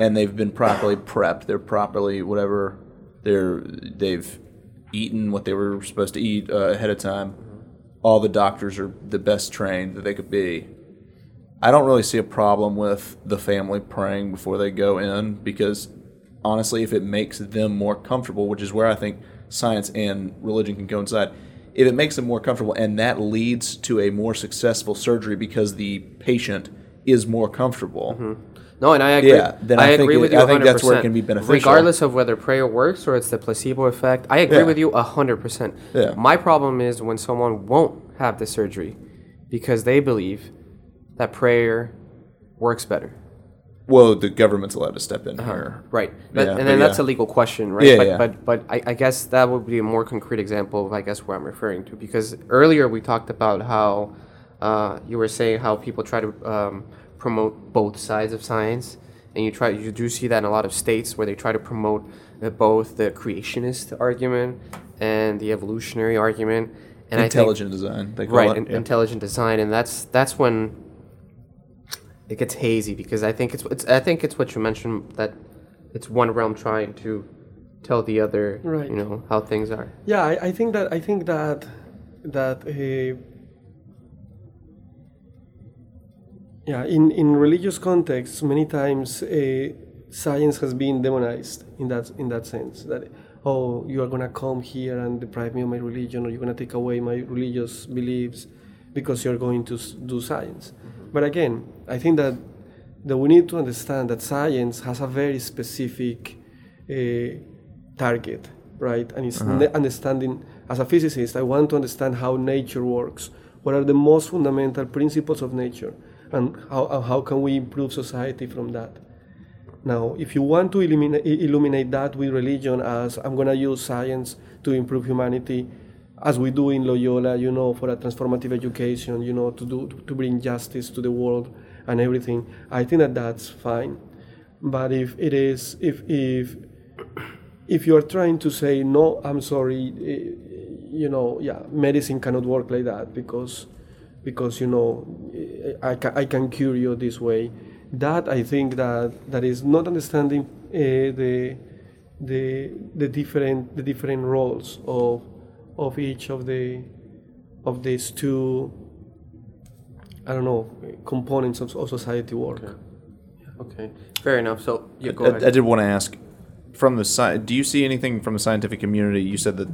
and they've been properly prepped, they're properly whatever they're they've eaten what they were supposed to eat uh, ahead of time. All the doctors are the best trained that they could be. I don't really see a problem with the family praying before they go in because honestly, if it makes them more comfortable, which is where I think science and religion can coincide, if it makes them more comfortable and that leads to a more successful surgery because the patient is more comfortable, mm-hmm. No, and I agree. Yeah, then I think agree it- with you. I think that's where it 100%. can be beneficial. regardless of whether prayer works or it's the placebo effect. I agree Yeah. with you hundred percent. Yeah. My problem is when someone won't have the surgery because they believe that prayer works better. Well, the government's allowed to step in here. Right. But, Yeah, and then that's yeah. a legal question, right? Yeah, but, yeah. but but I, I guess that would be a more concrete example of I guess where I'm referring to because earlier we talked about how uh, you were saying how people try to um, promote both sides of science, and you try you do see that in a lot of states where they try to promote both the creationist argument and the evolutionary argument. And I think- Intelligent design, they call right it. in- intelligent design and that's that's when it gets hazy because i think it's, it's i think it's what you mentioned that it's one realm trying to tell the other Right. you know how things are Yeah, I, I think that I think that that uh, yeah, in, in religious contexts, many times uh, science has been demonized in that in that sense. That oh, you are gonna come here and deprive me of my religion, or you're gonna take away my religious beliefs because you're going to do science. But again, I think that that we need to understand that science has a very specific uh, target, right? And it's ne- understanding, as a physicist, I want to understand how nature works. What are the most fundamental principles of nature? And how, and how can we improve society from that? Now, if you want to illuminate, illuminate that with religion as I'm going to use science to improve humanity, as we do in Loyola, you know, for a transformative education, you know, to do to bring justice to the world and everything, I think that that's fine. But if it is, if if if you are trying to say no, I'm sorry, eh, you know, yeah, medicine cannot work like that because because you know eh, I can, I can cure you this way. That I think that that is not understanding uh, the the the different the different roles of of each of the of these two I don't know components of, of society work. okay fair enough so yeah go I, ahead I did want to ask from the side. do you see anything from the scientific community you said that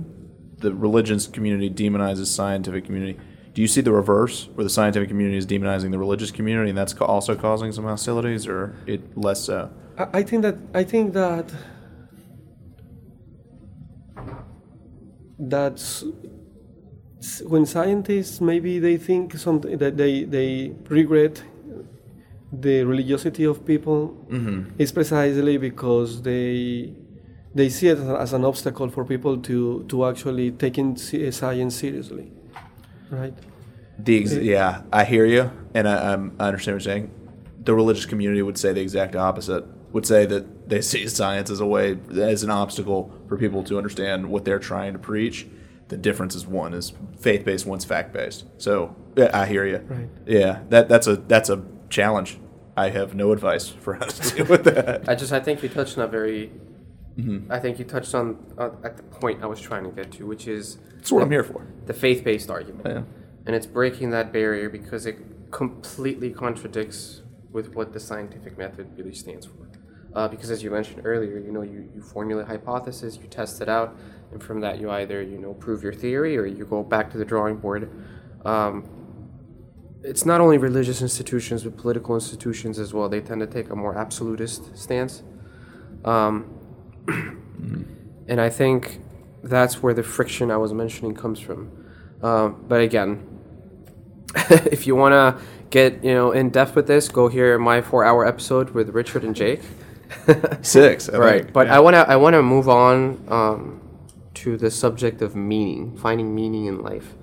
the religious community demonizes scientific community do Do you see the reverse, where the scientific community is demonizing the religious community, and that's also causing some hostilities, or it less so? I, I think that I think that that's s- when scientists maybe they think something that they they regret the religiosity of people mm-hmm. is precisely because they they see it as an obstacle for people to to actually taking eh, science seriously, right? The ex- yeah, I hear you, and I, I'm, I understand what you're saying. The religious community would say the exact opposite. Would say that they see science as a way, as an obstacle for people to understand what they're trying to preach. The difference is one is faith based, one's fact based. So yeah, I hear you. Right. Yeah, that that's a that's a challenge. I have no advice for how to deal with that. I just I think you touched on a very. I think you touched on uh, at the point I was trying to get to, which is That's what I'm here for. the faith-based argument, Yeah. and it's breaking that barrier because it completely contradicts with what the scientific method really stands for. Uh, because as you mentioned earlier, you know, you, you formulate a hypothesis, you test it out, and from that you either you know prove your theory or you go back to the drawing board. Um, it's not only religious institutions, but political institutions as well. They tend to take a more absolutist stance. Um, and I think that's where the friction I was mentioning comes from. Um, but again, if you want to get you know in depth with this, go hear my four-hour episode with Richard and Jake. Six. I right, think. but I wanna I wanna move on um, to the subject of meaning, finding meaning in life,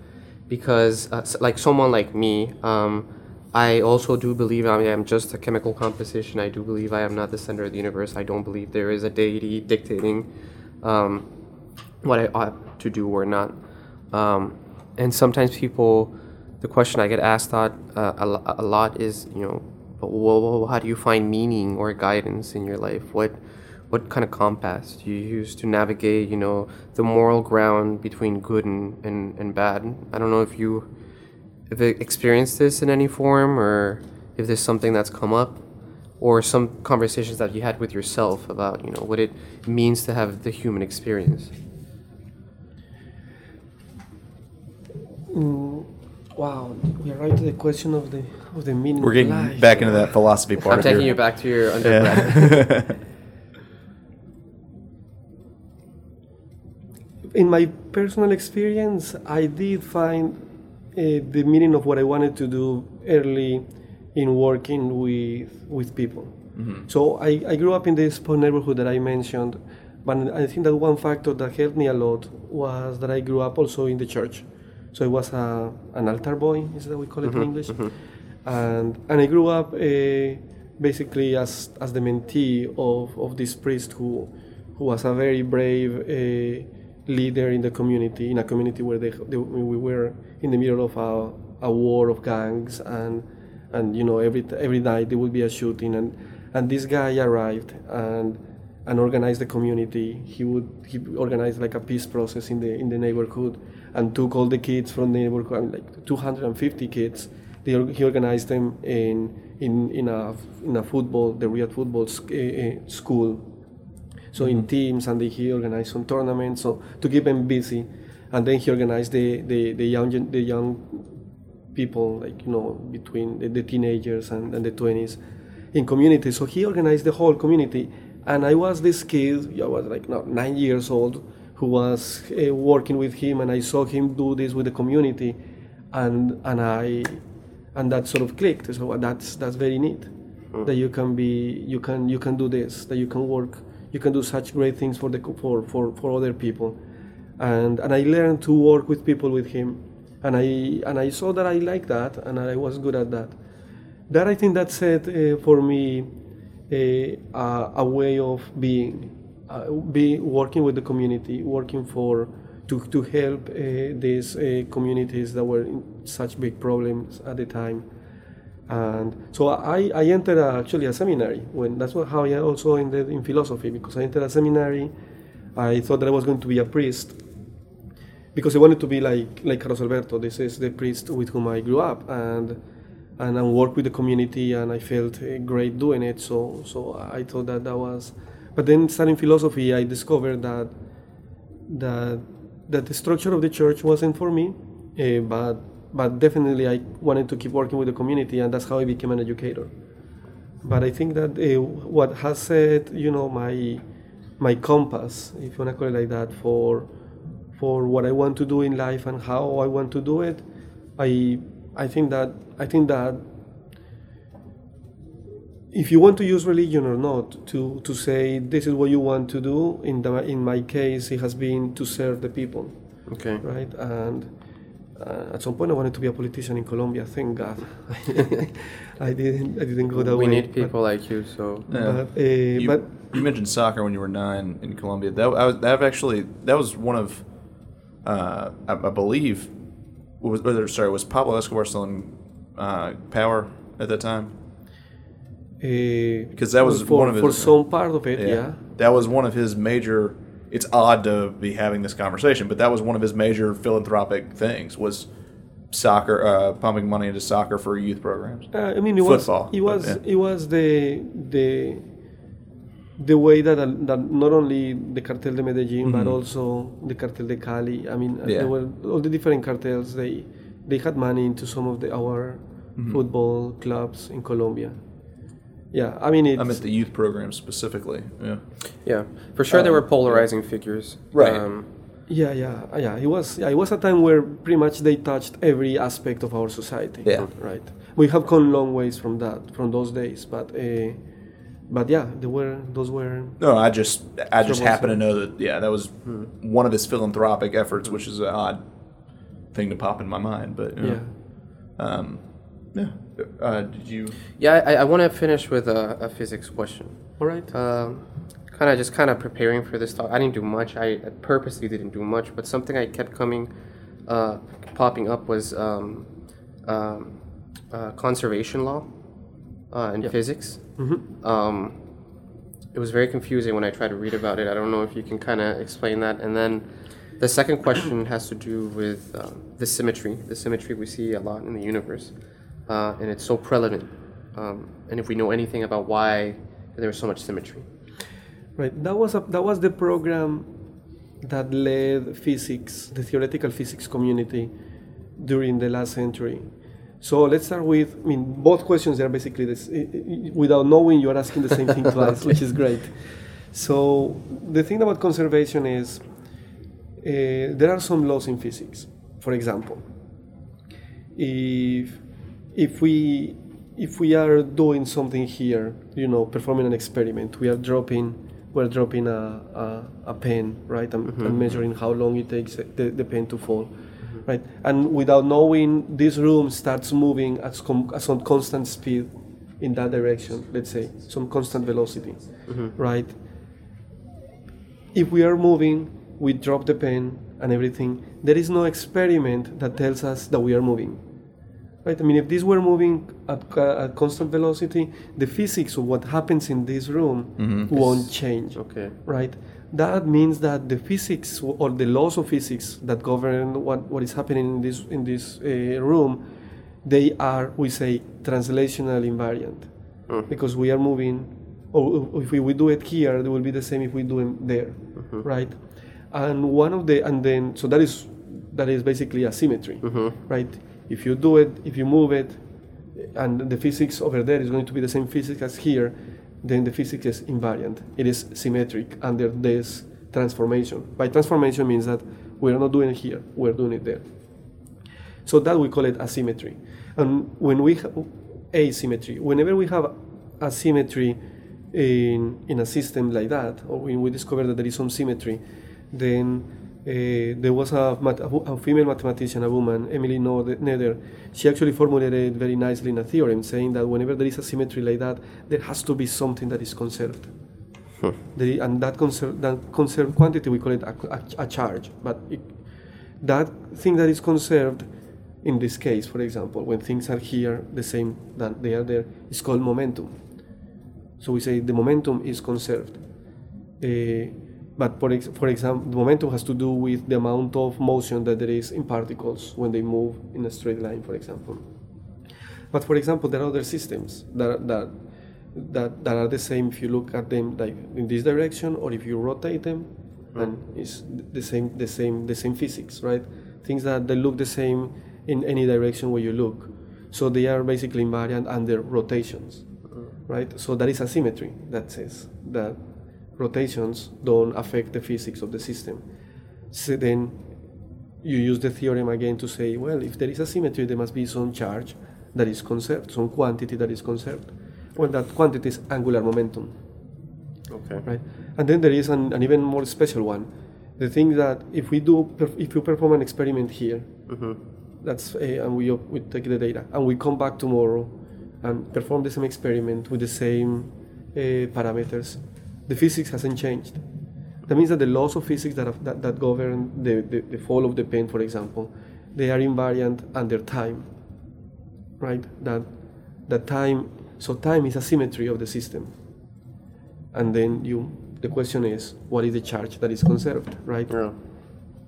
because uh, like someone like me, um, I also do believe I am just a chemical composition. I do believe I am not the center of the universe. I don't believe there is a deity dictating um, what I ought to do or not. Um, and sometimes people, the question I get asked out, uh, a, a lot is, you know, well, how do you find meaning or guidance in your life? What what kind of compass do you use to navigate, you know, the moral ground between good and, and, and bad? I don't know if you have experienced this in any form or if there's something that's come up or some conversations that you had with yourself about, you know, what it means to have the human experience. Mm, Wow, we are right to the question of the of the meaning We're of getting life. back into that philosophy part I'm taking your- you back to your undergrad. in my personal experience, I did find uh, the meaning of what I wanted to do early in working with with people. So I, I grew up in this poor neighborhood that I mentioned, but I think that one factor that helped me a lot was that I grew up also in the church. So I was a, an altar boy, is that we call it in English, and and I grew up uh, basically as as the mentee of, of this priest who who was a very brave uh, leader in the community, in a community where they, they, we were in the middle of a, a war of gangs, and and you know every every night there would be a shooting, and and this guy arrived and and organized the community. He would he organized like a peace process in the in the neighborhood, and took all the kids from the neighborhood, I mean, like 250 kids. They, he organized them in in in a in a football, the Riyadh football sc- uh, uh, school so in teams and then he organized some tournaments so to keep them busy and then he organized the, the, the young the young people like you know between the, the teenagers and, and the 20s in community. so he organized the whole community and i was this kid i was like not nine years old who was uh, working with him and i saw him do this with the community and and i and that sort of clicked. So that's that's very neat that you can be you can you can do this that you can work you can do such great things for the for for, for other people. And and i learned to work with people with him and i and i saw that i liked that and i was good at that. That i think that said uh, for me a, a, a way of being uh, be working with the community working for to, to help uh, these uh, communities that were in such big problems at the time and so I, I entered actually a seminary when that's what, how I also ended in philosophy because I entered a seminary. I thought that I was going to be a priest because I wanted to be like like Carlos Alberto. This is the priest with whom I grew up and and I work with the community and I felt uh, great doing it. So so I thought that that was. But then studying philosophy, I discovered that that that the structure of the church wasn't for me, uh, but but definitely I wanted to keep working with the community, and that's how I became an educator. But I think that uh, what has set, you know, my my compass, if you want to call it like that, for for what I want to do in life and how I want to do it, I I think that I think that if you want to use religion or not to, to say this is what you want to do in the in my case it has been to serve the people Okay. right and uh, at some point I wanted to be a politician in Colombia thank God I didn't I didn't go that we way we need people like you, so Yeah. but, uh, You, but you mentioned soccer when you were nine in Colombia. That I was that actually that was one of uh, I, I believe was or, sorry was Pablo Escobar still in uh, power at that time? Uh, Because that was for, one of his for some part of it yeah, That was one of his major. It's odd to be having this conversation, but that was one of his major philanthropic things was soccer, uh, pumping money into soccer for youth programs. Uh, I mean, it Football, was it but, was yeah. it was the the the way that uh, that not only the cartel de Medellin but also the cartel de Cali. I mean, uh, Mm-hmm. Yeah. there were all the different cartels. They they had money into some of the our Mm-hmm. football clubs in Colombia. Yeah, I mean, it's, I meant the youth programs specifically. Yeah. yeah, for sure they were polarizing figures. Right. Um, yeah, yeah, yeah. It was yeah, it was a time where pretty much they touched every aspect of our society. Yeah. right. We have come long ways from that, from those days, but. Uh, but yeah, there were those were No, I just I just happen to know that yeah, that was one of his philanthropic efforts, which is an odd thing to pop in my mind. But you know, yeah. um, yeah. Uh, did you? yeah, I, I want to finish with a, a physics question. All right. Um, kind of just kind of preparing for this talk. I didn't do much. I purposely didn't do much, but something I kept coming, uh, popping up was um, um, uh, conservation law uh, in physics. Um, it was very confusing when I tried to read about it. I don't know if you can kind of explain that. And then the second question has to do with um, the symmetry, the symmetry we see a lot in the universe, uh, and it's so prevalent. Um, and if we know anything about why there's so much symmetry. Right. That was a, that was the program that led physics, the theoretical physics community, during the last century. So let's start with. I mean, both questions are basically this. Without knowing, you are asking the same thing twice, which is great. So the thing about conservation is uh, there are some laws in physics. For example, if if we if we are doing something here, you know, performing an experiment, we are dropping we're dropping a, a, a pen, right, and, and mm-hmm. measuring how long it takes uh, the, the pen to fall, mm-hmm. right, and without knowing, this room starts moving at some, at some constant speed in that direction. Let's say some constant velocity, mm-hmm. right. If we are moving, we drop the pen and everything. There is no experiment that tells us that we are moving. Right? I mean, if this were moving at, ca- at constant velocity, the physics of what happens in this room mm-hmm. won't change. Okay. Right? That means that the physics or the laws of physics that govern what, what is happening in this in this uh, room, they are we say translational invariant, hmm. because we are moving. Or if we, we do it here, it will be the same if we do it there, mm-hmm. right? And one of the and then so that is that is basically a symmetry, mm-hmm. right? If you do it, if you move it, and the physics over there is going to be the same physics as here, then the physics is invariant. It is symmetric under this transformation. By transformation means that we're not doing it here, we're doing it there. So that we call it asymmetry. And when we have asymmetry, whenever we have asymmetry in, in a system like that, or when we discover that there is some symmetry, then there was a, a female mathematician, a woman, Emily Noether. She actually formulated very nicely in a theorem, saying that whenever there is a symmetry like that, there has to be something that is conserved. The- and that, conser- that conserved quantity, we call it a, a, a charge. But it, that thing that is conserved, in this case, for example, when things are here the same that they are there, is called momentum. So we say the momentum is conserved. Uh, but for, ex- for example, the momentum has to do with the amount of motion that there is in particles when they move in a straight line, for example. But for example, there are other systems that, that, that, that are the same if you look at them like in this direction or if you rotate them, mm. and it's the same, the same, the same physics, right? Things that they look the same in any direction where you look. So they are basically invariant under rotations, mm. right? So that is a symmetry that says that rotations don't affect the physics of the system. So then you use the theorem again to say, well, if there is a symmetry, there must be some charge that is conserved, some quantity that is conserved. Well, that quantity is angular momentum, Okay. right? And then there is an, an even more special one. The thing that if we do, if you perform an experiment here, that's uh, and we we take the data and we come back tomorrow and perform the same experiment with the same uh, parameters, the physics hasn't changed. That means that the laws of physics that, have, that, that govern the, the, the fall of the pen, for example, they are invariant under time, right? That that time, so time is a symmetry of the system. And then you, the question is, what is the charge that is conserved, right? Yeah.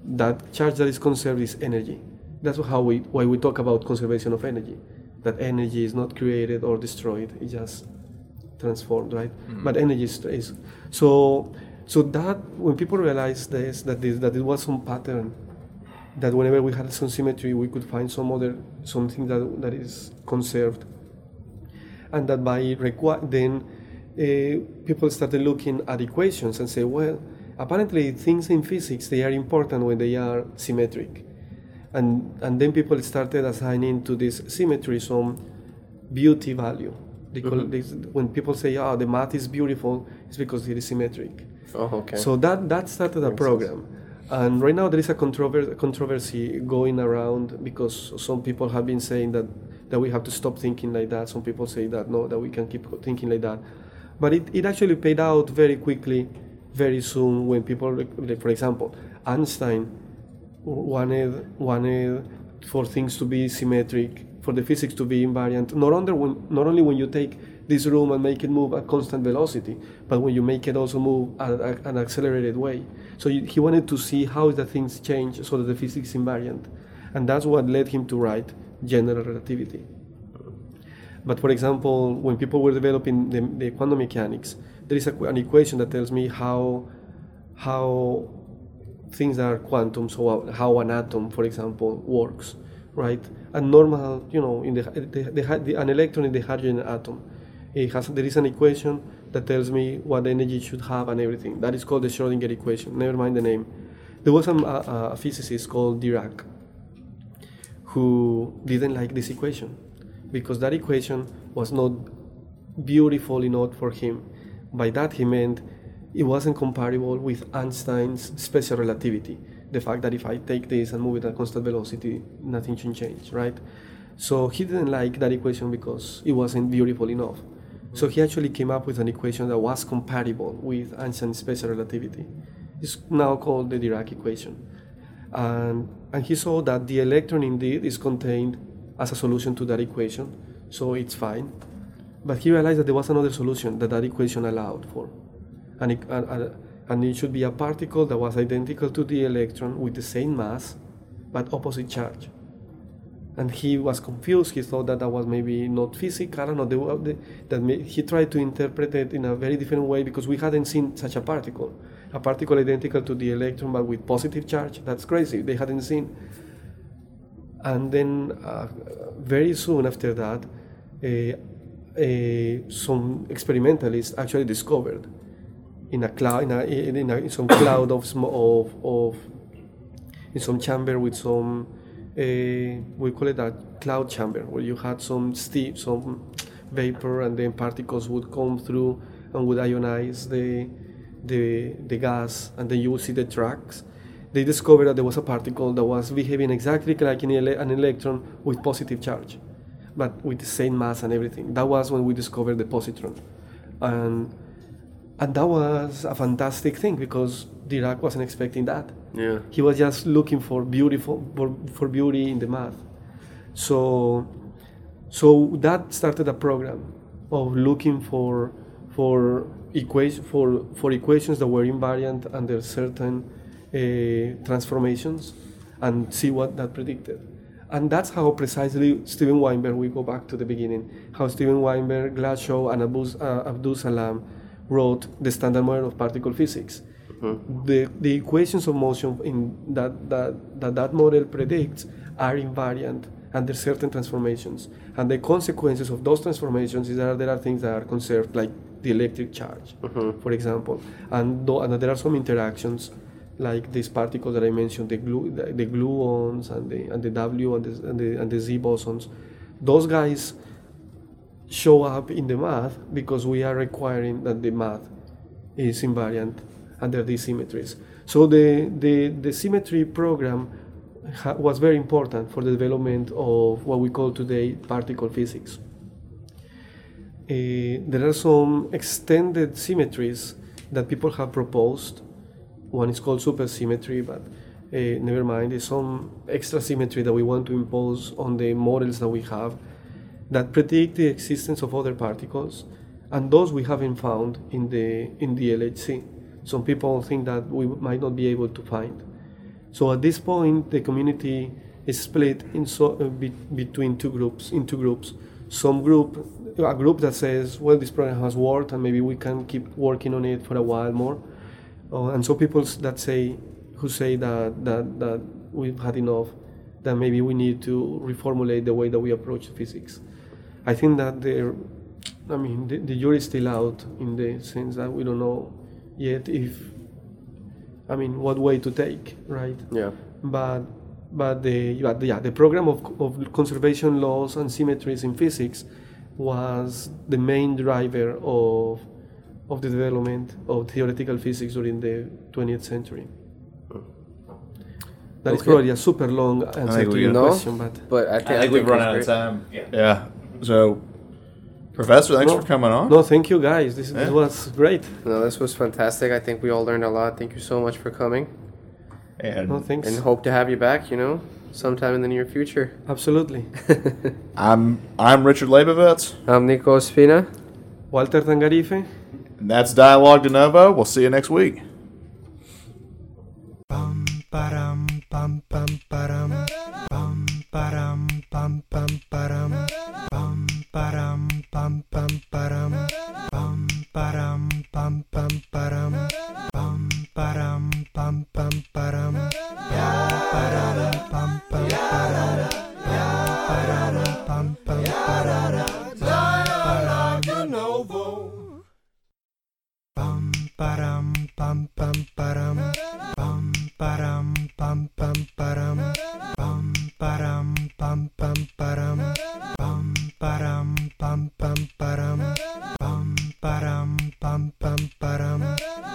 that charge that is conserved is energy. That's how we why we talk about conservation of energy. That energy is not created or destroyed; it's just transformed, right? But energy is, is so so that when people realize this that this that it was some pattern that whenever we had some symmetry we could find some other something that that is conserved and that by requi- then uh, people started looking at equations and say, well, apparently things in physics they are important when they are symmetric, and and then people started assigning to this symmetry some beauty value. They mm-hmm. call this, when people say, "Oh, the math is beautiful," it's because it is symmetric. Oh, okay. So that that started a program, and right now there is a controver- controversy going around because some people have been saying that that we have to stop thinking like that. Some people say that no, that we can keep thinking like that, but it, it actually paid out very quickly, very soon when people, like, for example, Einstein wanted wanted for things to be symmetric, for the physics to be invariant. Not only when not only when you take this room and make it move at constant velocity, but when you make it also move at, at an accelerated way. So you, he wanted to see how the things change so that the physics is invariant, and that's what led him to write general relativity. But for example, when people were developing the, the quantum mechanics, there is a, an equation that tells me how how things are quantum, so how an atom, for example, works, right? A normal, you know, in the, the, the, the an electron in the hydrogen atom, it has there is an equation that tells me what energy it should have and everything. That is called the Schrodinger equation. Never mind the name. There was some, a, a physicist called Dirac who didn't like this equation because that equation was not beautiful enough for him. By that he meant it wasn't comparable with Einstein's special relativity. The fact that if I take this and move it at constant velocity, nothing should change, right? So he didn't like that equation because it wasn't beautiful enough. So he actually came up with an equation that was compatible with Einstein's special relativity. It's now called the Dirac equation. And, and he saw that the electron indeed is contained as a solution to that equation, so it's fine. But he realized that there was another solution that that equation allowed for. And it, and, and it should be a particle that was identical to the electron with the same mass but opposite charge. And he was confused. He thought that that was maybe not physical. I don't know. The, the, that he tried to interpret it in a very different way because we hadn't seen such a particle. A particle identical to the electron but with positive charge. That's crazy. They hadn't seen. And then uh, very soon after that, uh, uh, some experimentalists actually discovered in a cloud, in, a, in, a, in some cloud of, of, of, in some chamber with some, uh, we call it a cloud chamber, where you had some steam, some vapor, and then particles would come through and would ionize the, the, the gas, and then you would see the tracks. They discovered that there was a particle that was behaving exactly like an, ele- an electron with positive charge, but with the same mass and everything. That was when we discovered the positron. And and that was a fantastic thing because Dirac wasn't expecting that. yeah. He was just looking for beautiful for, for beauty in the math. So so that started a program of looking for for equation for for equations that were invariant under certain uh, transformations and see what that predicted. And that's how precisely Steven Weinberg, we go back to the beginning, how Steven Weinberg, Glashow, and Abus, uh, Abdus Salam wrote the standard model of particle physics. Mm-hmm. The, the equations of motion in that, that, that that model predicts are invariant under certain transformations. And the consequences of those transformations is that there are things that are conserved, like the electric charge, mm-hmm. for example. And, tho- and there are some interactions, like these particles that I mentioned, the, glue, the, the gluons and the, and the W and the, and, the, and the Z bosons. Those guys show up in the math because we are requiring that the math is invariant under these symmetries. So the, the, the symmetry program ha- was very important for the development of what we call today particle physics. Uh, there are some extended symmetries that people have proposed. One is called supersymmetry, but uh, never mind. There's some extra symmetry that we want to impose on the models that we have that predict the existence of other particles, and those we haven't found in the in the LHC. Some people think that we might not be able to find. So at this point, the community is split in so, uh, be, between two groups. In two groups, some group, a group that says, "Well, this program has worked, and maybe we can keep working on it for a while more," uh, and so people that say, who say that that that we've had enough, that maybe we need to reformulate the way that we approach physics. I think that there, I mean, the, the jury's still out in the sense that we don't know yet if, I mean, what way to take, right? Yeah. But but the but yeah the program of, of conservation laws and symmetries in physics was the main driver of of the development of theoretical physics during the 20th century. That is Okay. probably a super long answer to your No, question, but but I think, I think we've run it's out of great. time. Yeah. So, Professor, thanks No. for coming on. no, thank you guys. This, this was great. No, this was fantastic. I think we all learned a lot. Thank you so much for coming, And No, thanks. and hope to have you back. You know, sometime in the near future. Absolutely. I'm I'm Richard Leibovitz, I'm Nico Espina. Walter Tangarife. and that's Dialogue de Novo. We'll see you next week. Bum ba-dum bum bum ba-dum bum ba-dum bum bum bum ba-dum bum ba-dum bum bum ba-dum bum ba-dum bum bum ba-dum Dialogue Novo bum bum ba-dum bum ba-dum bum bum ba-dum bum ba-dum bum pam param pam ram pam pam ram